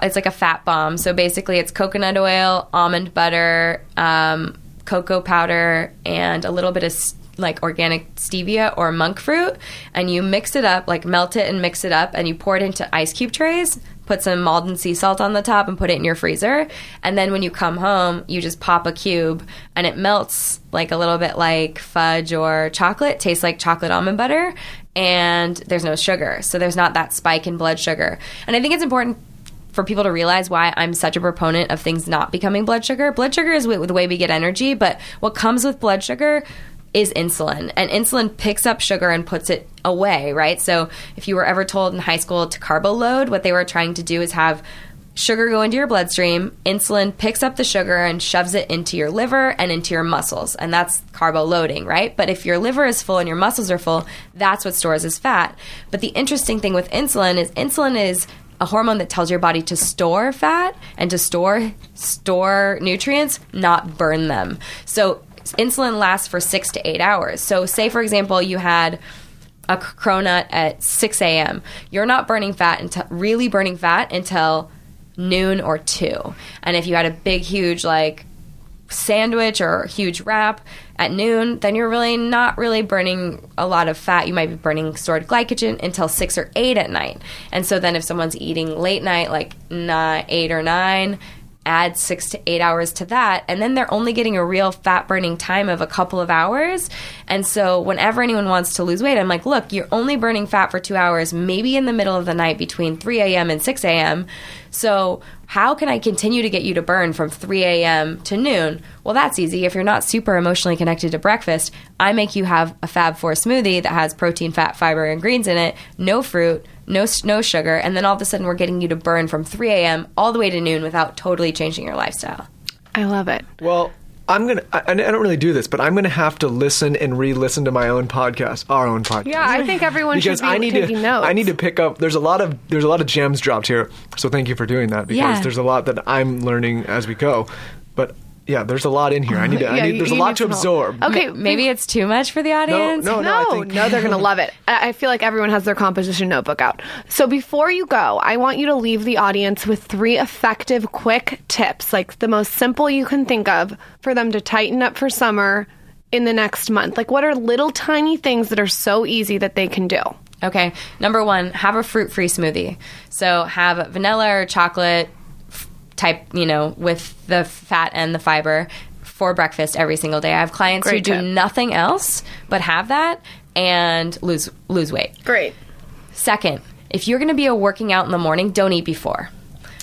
Speaker 7: It's like a fat bomb. So basically, it's coconut oil, almond butter, um, cocoa powder, and a little bit of like organic stevia or monk fruit, and you mix it up, like melt it and mix it up, and you pour it into ice cube trays. Put some Maldon sea salt on the top and put it in your freezer. And then when you come home, you just pop a cube and it melts like a little bit like fudge or chocolate. Tastes like chocolate almond butter. And there's no sugar. So there's not that spike in blood sugar. And I think it's important for people to realize why I'm such a proponent of things not becoming blood sugar. Blood sugar is the way we get energy, but what comes with blood sugar is insulin. And insulin picks up sugar and puts it away, right? So if you were ever told in high school to carbo load, what they were trying to do is have sugar go into your bloodstream, insulin picks up the sugar and shoves it into your liver and into your muscles. And that's carbo loading, right? But if your liver is full and your muscles are full, that's what stores as fat. But the interesting thing with insulin is insulin is a hormone that tells your body to store fat and to store store nutrients, not burn them. So insulin lasts for 6 to 8 hours. So say for example you had a cronut at 6 a.m. You're not burning fat until really burning fat until noon or two. And if you had a big, huge like sandwich or huge wrap at noon, then you're really not really burning a lot of fat. You might be burning stored glycogen until six or eight at night. And so then if someone's eating late night, like nine, eight or nine, add six to eight hours to that, and then they're only getting a real fat burning time of a couple of hours. And so, whenever anyone wants to lose weight, I'm like, look, you're only burning fat for two hours, maybe in the middle of the night between 3 a.m. and 6 a.m. So, how can I continue to get you to burn from 3 a.m. to noon? Well, that's easy. If you're not super emotionally connected to breakfast, I make you have a Fab 4 smoothie that has protein, fat, fiber, and greens in it, no fruit, no no sugar, and then all of a sudden we're getting you to burn from 3 a.m. all the way to noon without totally changing your lifestyle.
Speaker 2: I love it.
Speaker 5: Well, I'm gonna. I, I don't really do this, but I'm gonna have to listen and re-listen to my own podcast, our own podcast.
Speaker 2: Yeah, I think everyone
Speaker 5: because
Speaker 2: should be
Speaker 5: I need
Speaker 2: taking
Speaker 5: to.
Speaker 2: notes.
Speaker 5: I need to pick up. There's a lot of there's a lot of gems dropped here, so thank you for doing that because
Speaker 7: Yeah.
Speaker 5: there's a lot that I'm learning as we go. But yeah, there's a lot in here. I need to. I need, there's a lot to absorb.
Speaker 2: Okay,
Speaker 7: Maybe it's too much for the audience.
Speaker 5: no, no, I
Speaker 2: No,
Speaker 5: think-
Speaker 2: no, they're going *laughs* to love it. I I feel like everyone has their composition notebook out. So before you go, I want you to leave the audience with three effective, quick tips, like the most simple you can think of for them to tighten up for summer in the next month. Like, what are little tiny things that are so easy that they can do?
Speaker 7: Okay. Number one, have a fruit free smoothie. So have vanilla or chocolate f- type, you know, with the fat and the fiber for breakfast every single day. I have clients
Speaker 2: Great
Speaker 7: who do nothing else but have that and lose lose weight.
Speaker 2: Great.
Speaker 7: Second, if you're going to be a working out in the morning, don't eat before.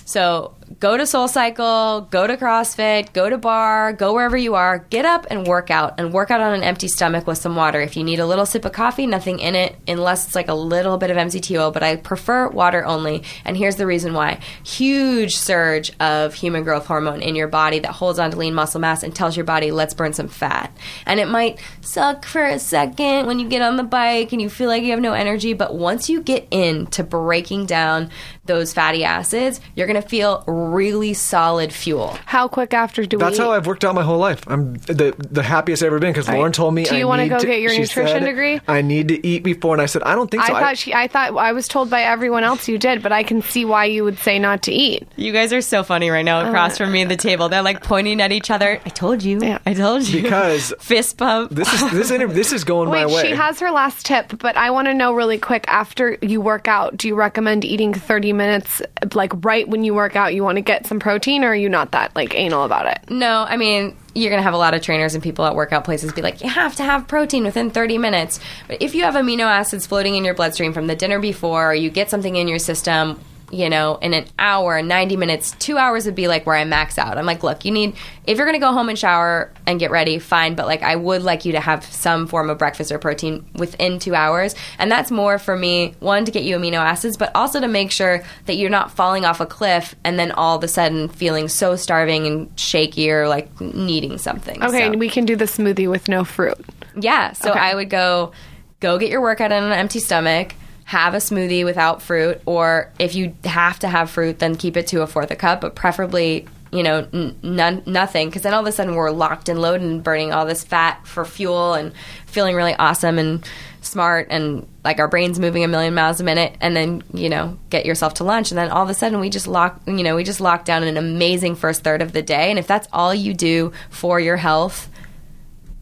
Speaker 7: So go to Soul Cycle, go to CrossFit, go to barre, go wherever you are. Get up and work out, and work out on an empty stomach with some water. If you need a little sip of coffee, nothing in it, unless it's like a little bit of MCT oil. But I prefer water only, and here's the reason why: huge surge of human growth hormone in your body that holds on to lean muscle mass and tells your body, "Let's burn some fat." And it might suck for a second when you get on the bike and you feel like you have no energy, but once you get into breaking down those fatty acids, you're going to feel really solid fuel.
Speaker 2: How quick after do
Speaker 5: That's
Speaker 2: we?
Speaker 5: how I've worked out my whole life. I'm the the happiest I've ever been because Lauryn told me.
Speaker 2: Do you wanna go get your nutrition
Speaker 5: said,
Speaker 2: degree?
Speaker 5: I need to eat before, and I said I don't think
Speaker 2: I
Speaker 5: so.
Speaker 2: thought she. I thought I was told by everyone else you did, but I can see why you would say not to eat.
Speaker 7: You guys are so funny right now across uh, from me at the table. They're like pointing at each other. I told you.
Speaker 2: Yeah.
Speaker 7: I told you.
Speaker 5: Because *laughs*
Speaker 7: fist bump.
Speaker 5: this is this inter- this is going
Speaker 2: Wait,
Speaker 5: my way.
Speaker 2: she has her last tip, but I want to know really quick. After you work out, do you recommend eating 30 minutes, like right when you work out? You want to get some protein, or are you not that like anal about it?
Speaker 7: No, I mean, you're going to have a lot of trainers and people at workout places be like, you have to have protein within 30 minutes. But if you have amino acids floating in your bloodstream from the dinner before, or you get something in your system, you know, in an hour, 90 minutes, two hours would be like where I max out. I'm like, look, you need, if you're going to go home and shower and get ready, fine. But like, I would like you to have some form of breakfast or protein within two hours. And that's more for me, one, to get you amino acids, but also to make sure that you're not falling off a cliff and then all of a sudden feeling so starving and shaky or like needing something.
Speaker 2: Okay,
Speaker 7: So-
Speaker 2: we can do the smoothie with no fruit.
Speaker 7: yeah. So
Speaker 2: Okay.
Speaker 7: I would go go get your workout on an empty stomach, have a smoothie without fruit, or if you have to have fruit, then keep it to a fourth a cup, but preferably you know n- none, nothing because then all of a sudden we're locked and loaded and burning all this fat for fuel and feeling really awesome and smart and like our brains moving a million miles a minute and then you know get yourself to lunch and then all of a sudden we just lock you know we just lock down an amazing first third of the day and if that's all you do for your health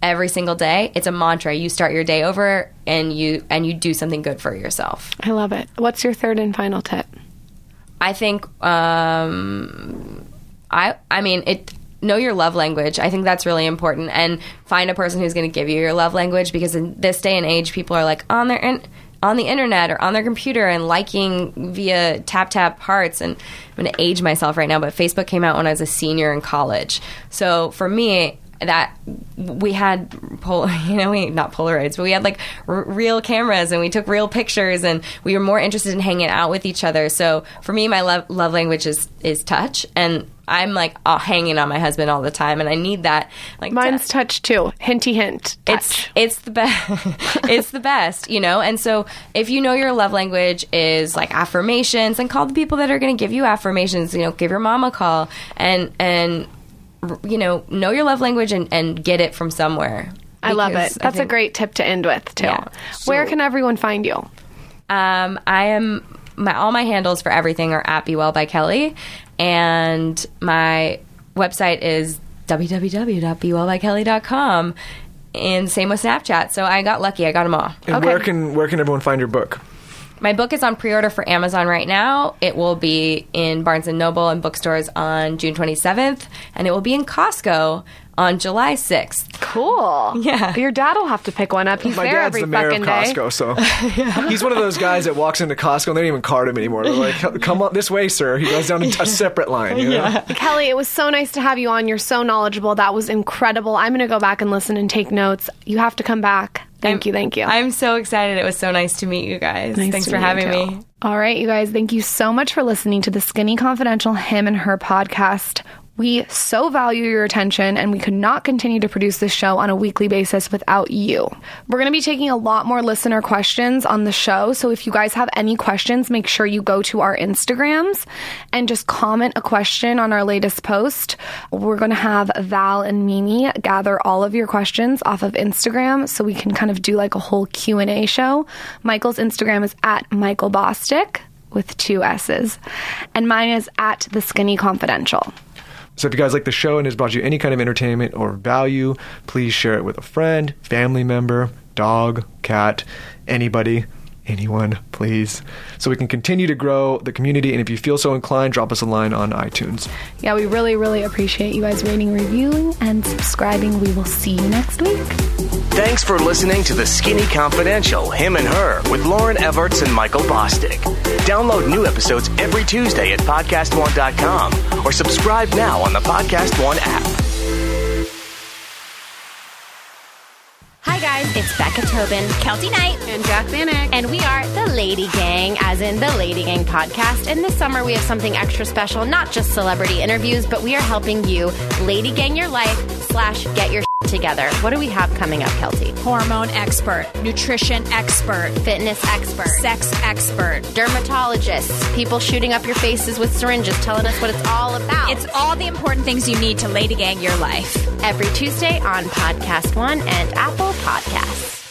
Speaker 7: every single day. It's a mantra. You start your day over and you and you do something good for yourself.
Speaker 2: I love it. What's your third and final tip?
Speaker 7: i think um i i mean it know your love language. I think that's really important. And find a person who's going to give you your love language because in this day and age people are like on their in, on the internet or on their computer and liking via tap tap hearts. And i'm going to age myself right now but facebook came out when i was a senior in college. So for me that we had pol- *laughs* you know we not polaroids but we had like r- real cameras and we took real pictures and we were more interested in hanging out with each other so for me my love love language is is touch and i'm like uh, hanging on my husband all the time and i need that like
Speaker 2: Mine's
Speaker 7: to-
Speaker 2: touch too. Hinty hint.
Speaker 7: it's
Speaker 2: Touch.
Speaker 7: it's the best *laughs* it's the best you know and so if you know your love language is like affirmations then call the people that are going to give you affirmations you know give your mom a call and and you know know your love language and, and get it from somewhere
Speaker 2: I love it.
Speaker 7: Because I
Speaker 2: That's a great tip to end with too.
Speaker 7: Yeah.
Speaker 2: Where can everyone find you?
Speaker 7: um, I am my all my handles for everything are at Be Well by Kelly, and my website is www.bewellbykelly.com. And same with Snapchat. So I got lucky. I got them all.
Speaker 5: and
Speaker 2: Okay.
Speaker 5: where can where can everyone find your book?
Speaker 7: My book is on pre-order for Amazon right now. It will be in Barnes and Noble and bookstores on June 27th, and it will be in Costco on July 6th.
Speaker 2: Cool.
Speaker 7: Yeah.
Speaker 2: Your dad will have to pick one up. He's
Speaker 5: My
Speaker 2: there
Speaker 5: dad's
Speaker 2: every
Speaker 5: the mayor of
Speaker 2: fucking day.
Speaker 5: Costco, so *laughs* he's one of those guys that walks into Costco and they don't even card him anymore. They're like, "Come on this way, sir." He goes down a a separate line. You know?
Speaker 2: Kelly, it was so nice to have you on. You're so knowledgeable. That was incredible. I'm going to go back and listen and take notes. You have to come back. Thank you. Thank you.
Speaker 7: I'm so excited. It was so nice to meet you guys.
Speaker 2: Nice
Speaker 7: Thanks for having me.
Speaker 2: All right, you guys, thank you so much for listening to the Skinny Confidential Him and Her podcast. We so value your attention and we could not continue to produce this show on a weekly basis without you. We're going to be taking a lot more listener questions on the show. So if you guys have any questions, make sure you go to our Instagrams and just comment a question on our latest post. We're going to have Val and Mimi gather all of your questions off of Instagram so we can kind of do like a whole Q&A show. Michael's Instagram is at Michael Bosstick with two S's. And mine is at The Skinny Confidential.
Speaker 5: So if you guys like the show and has brought you any kind of entertainment or value, please share it with a friend, family member, dog, cat, anybody, anyone, please. So we can continue to grow the community. And if you feel so inclined, drop us a line on iTunes.
Speaker 2: Yeah, we really, really appreciate you guys rating, reviewing, and subscribing. We will see you next week.
Speaker 1: Thanks for listening to The Skinny Confidential, Him and Her, with Lauryn Evarts and Michael Bosstick. Download new episodes every Tuesday at podcastone.com or subscribe now on the Podcast One app.
Speaker 6: Hi guys, it's Becca Tobin, Keltie Knight,
Speaker 2: And Jac Vanek.
Speaker 6: and we are the
Speaker 8: Lady Gang, as in the Lady Gang podcast. And this summer, we have something extra special, not just celebrity interviews, but we are helping you Lady Gang your life slash get your shit together. What do we have coming up, Kelsey?
Speaker 9: Hormone expert, nutrition expert,
Speaker 8: Fitness expert,
Speaker 9: sex expert.
Speaker 8: dermatologists, people shooting up your faces with syringes, telling us what it's all about.
Speaker 9: It's all the important things you need to Lady Gang your life.
Speaker 8: every Tuesday on Podcast One and Apple Podcasts.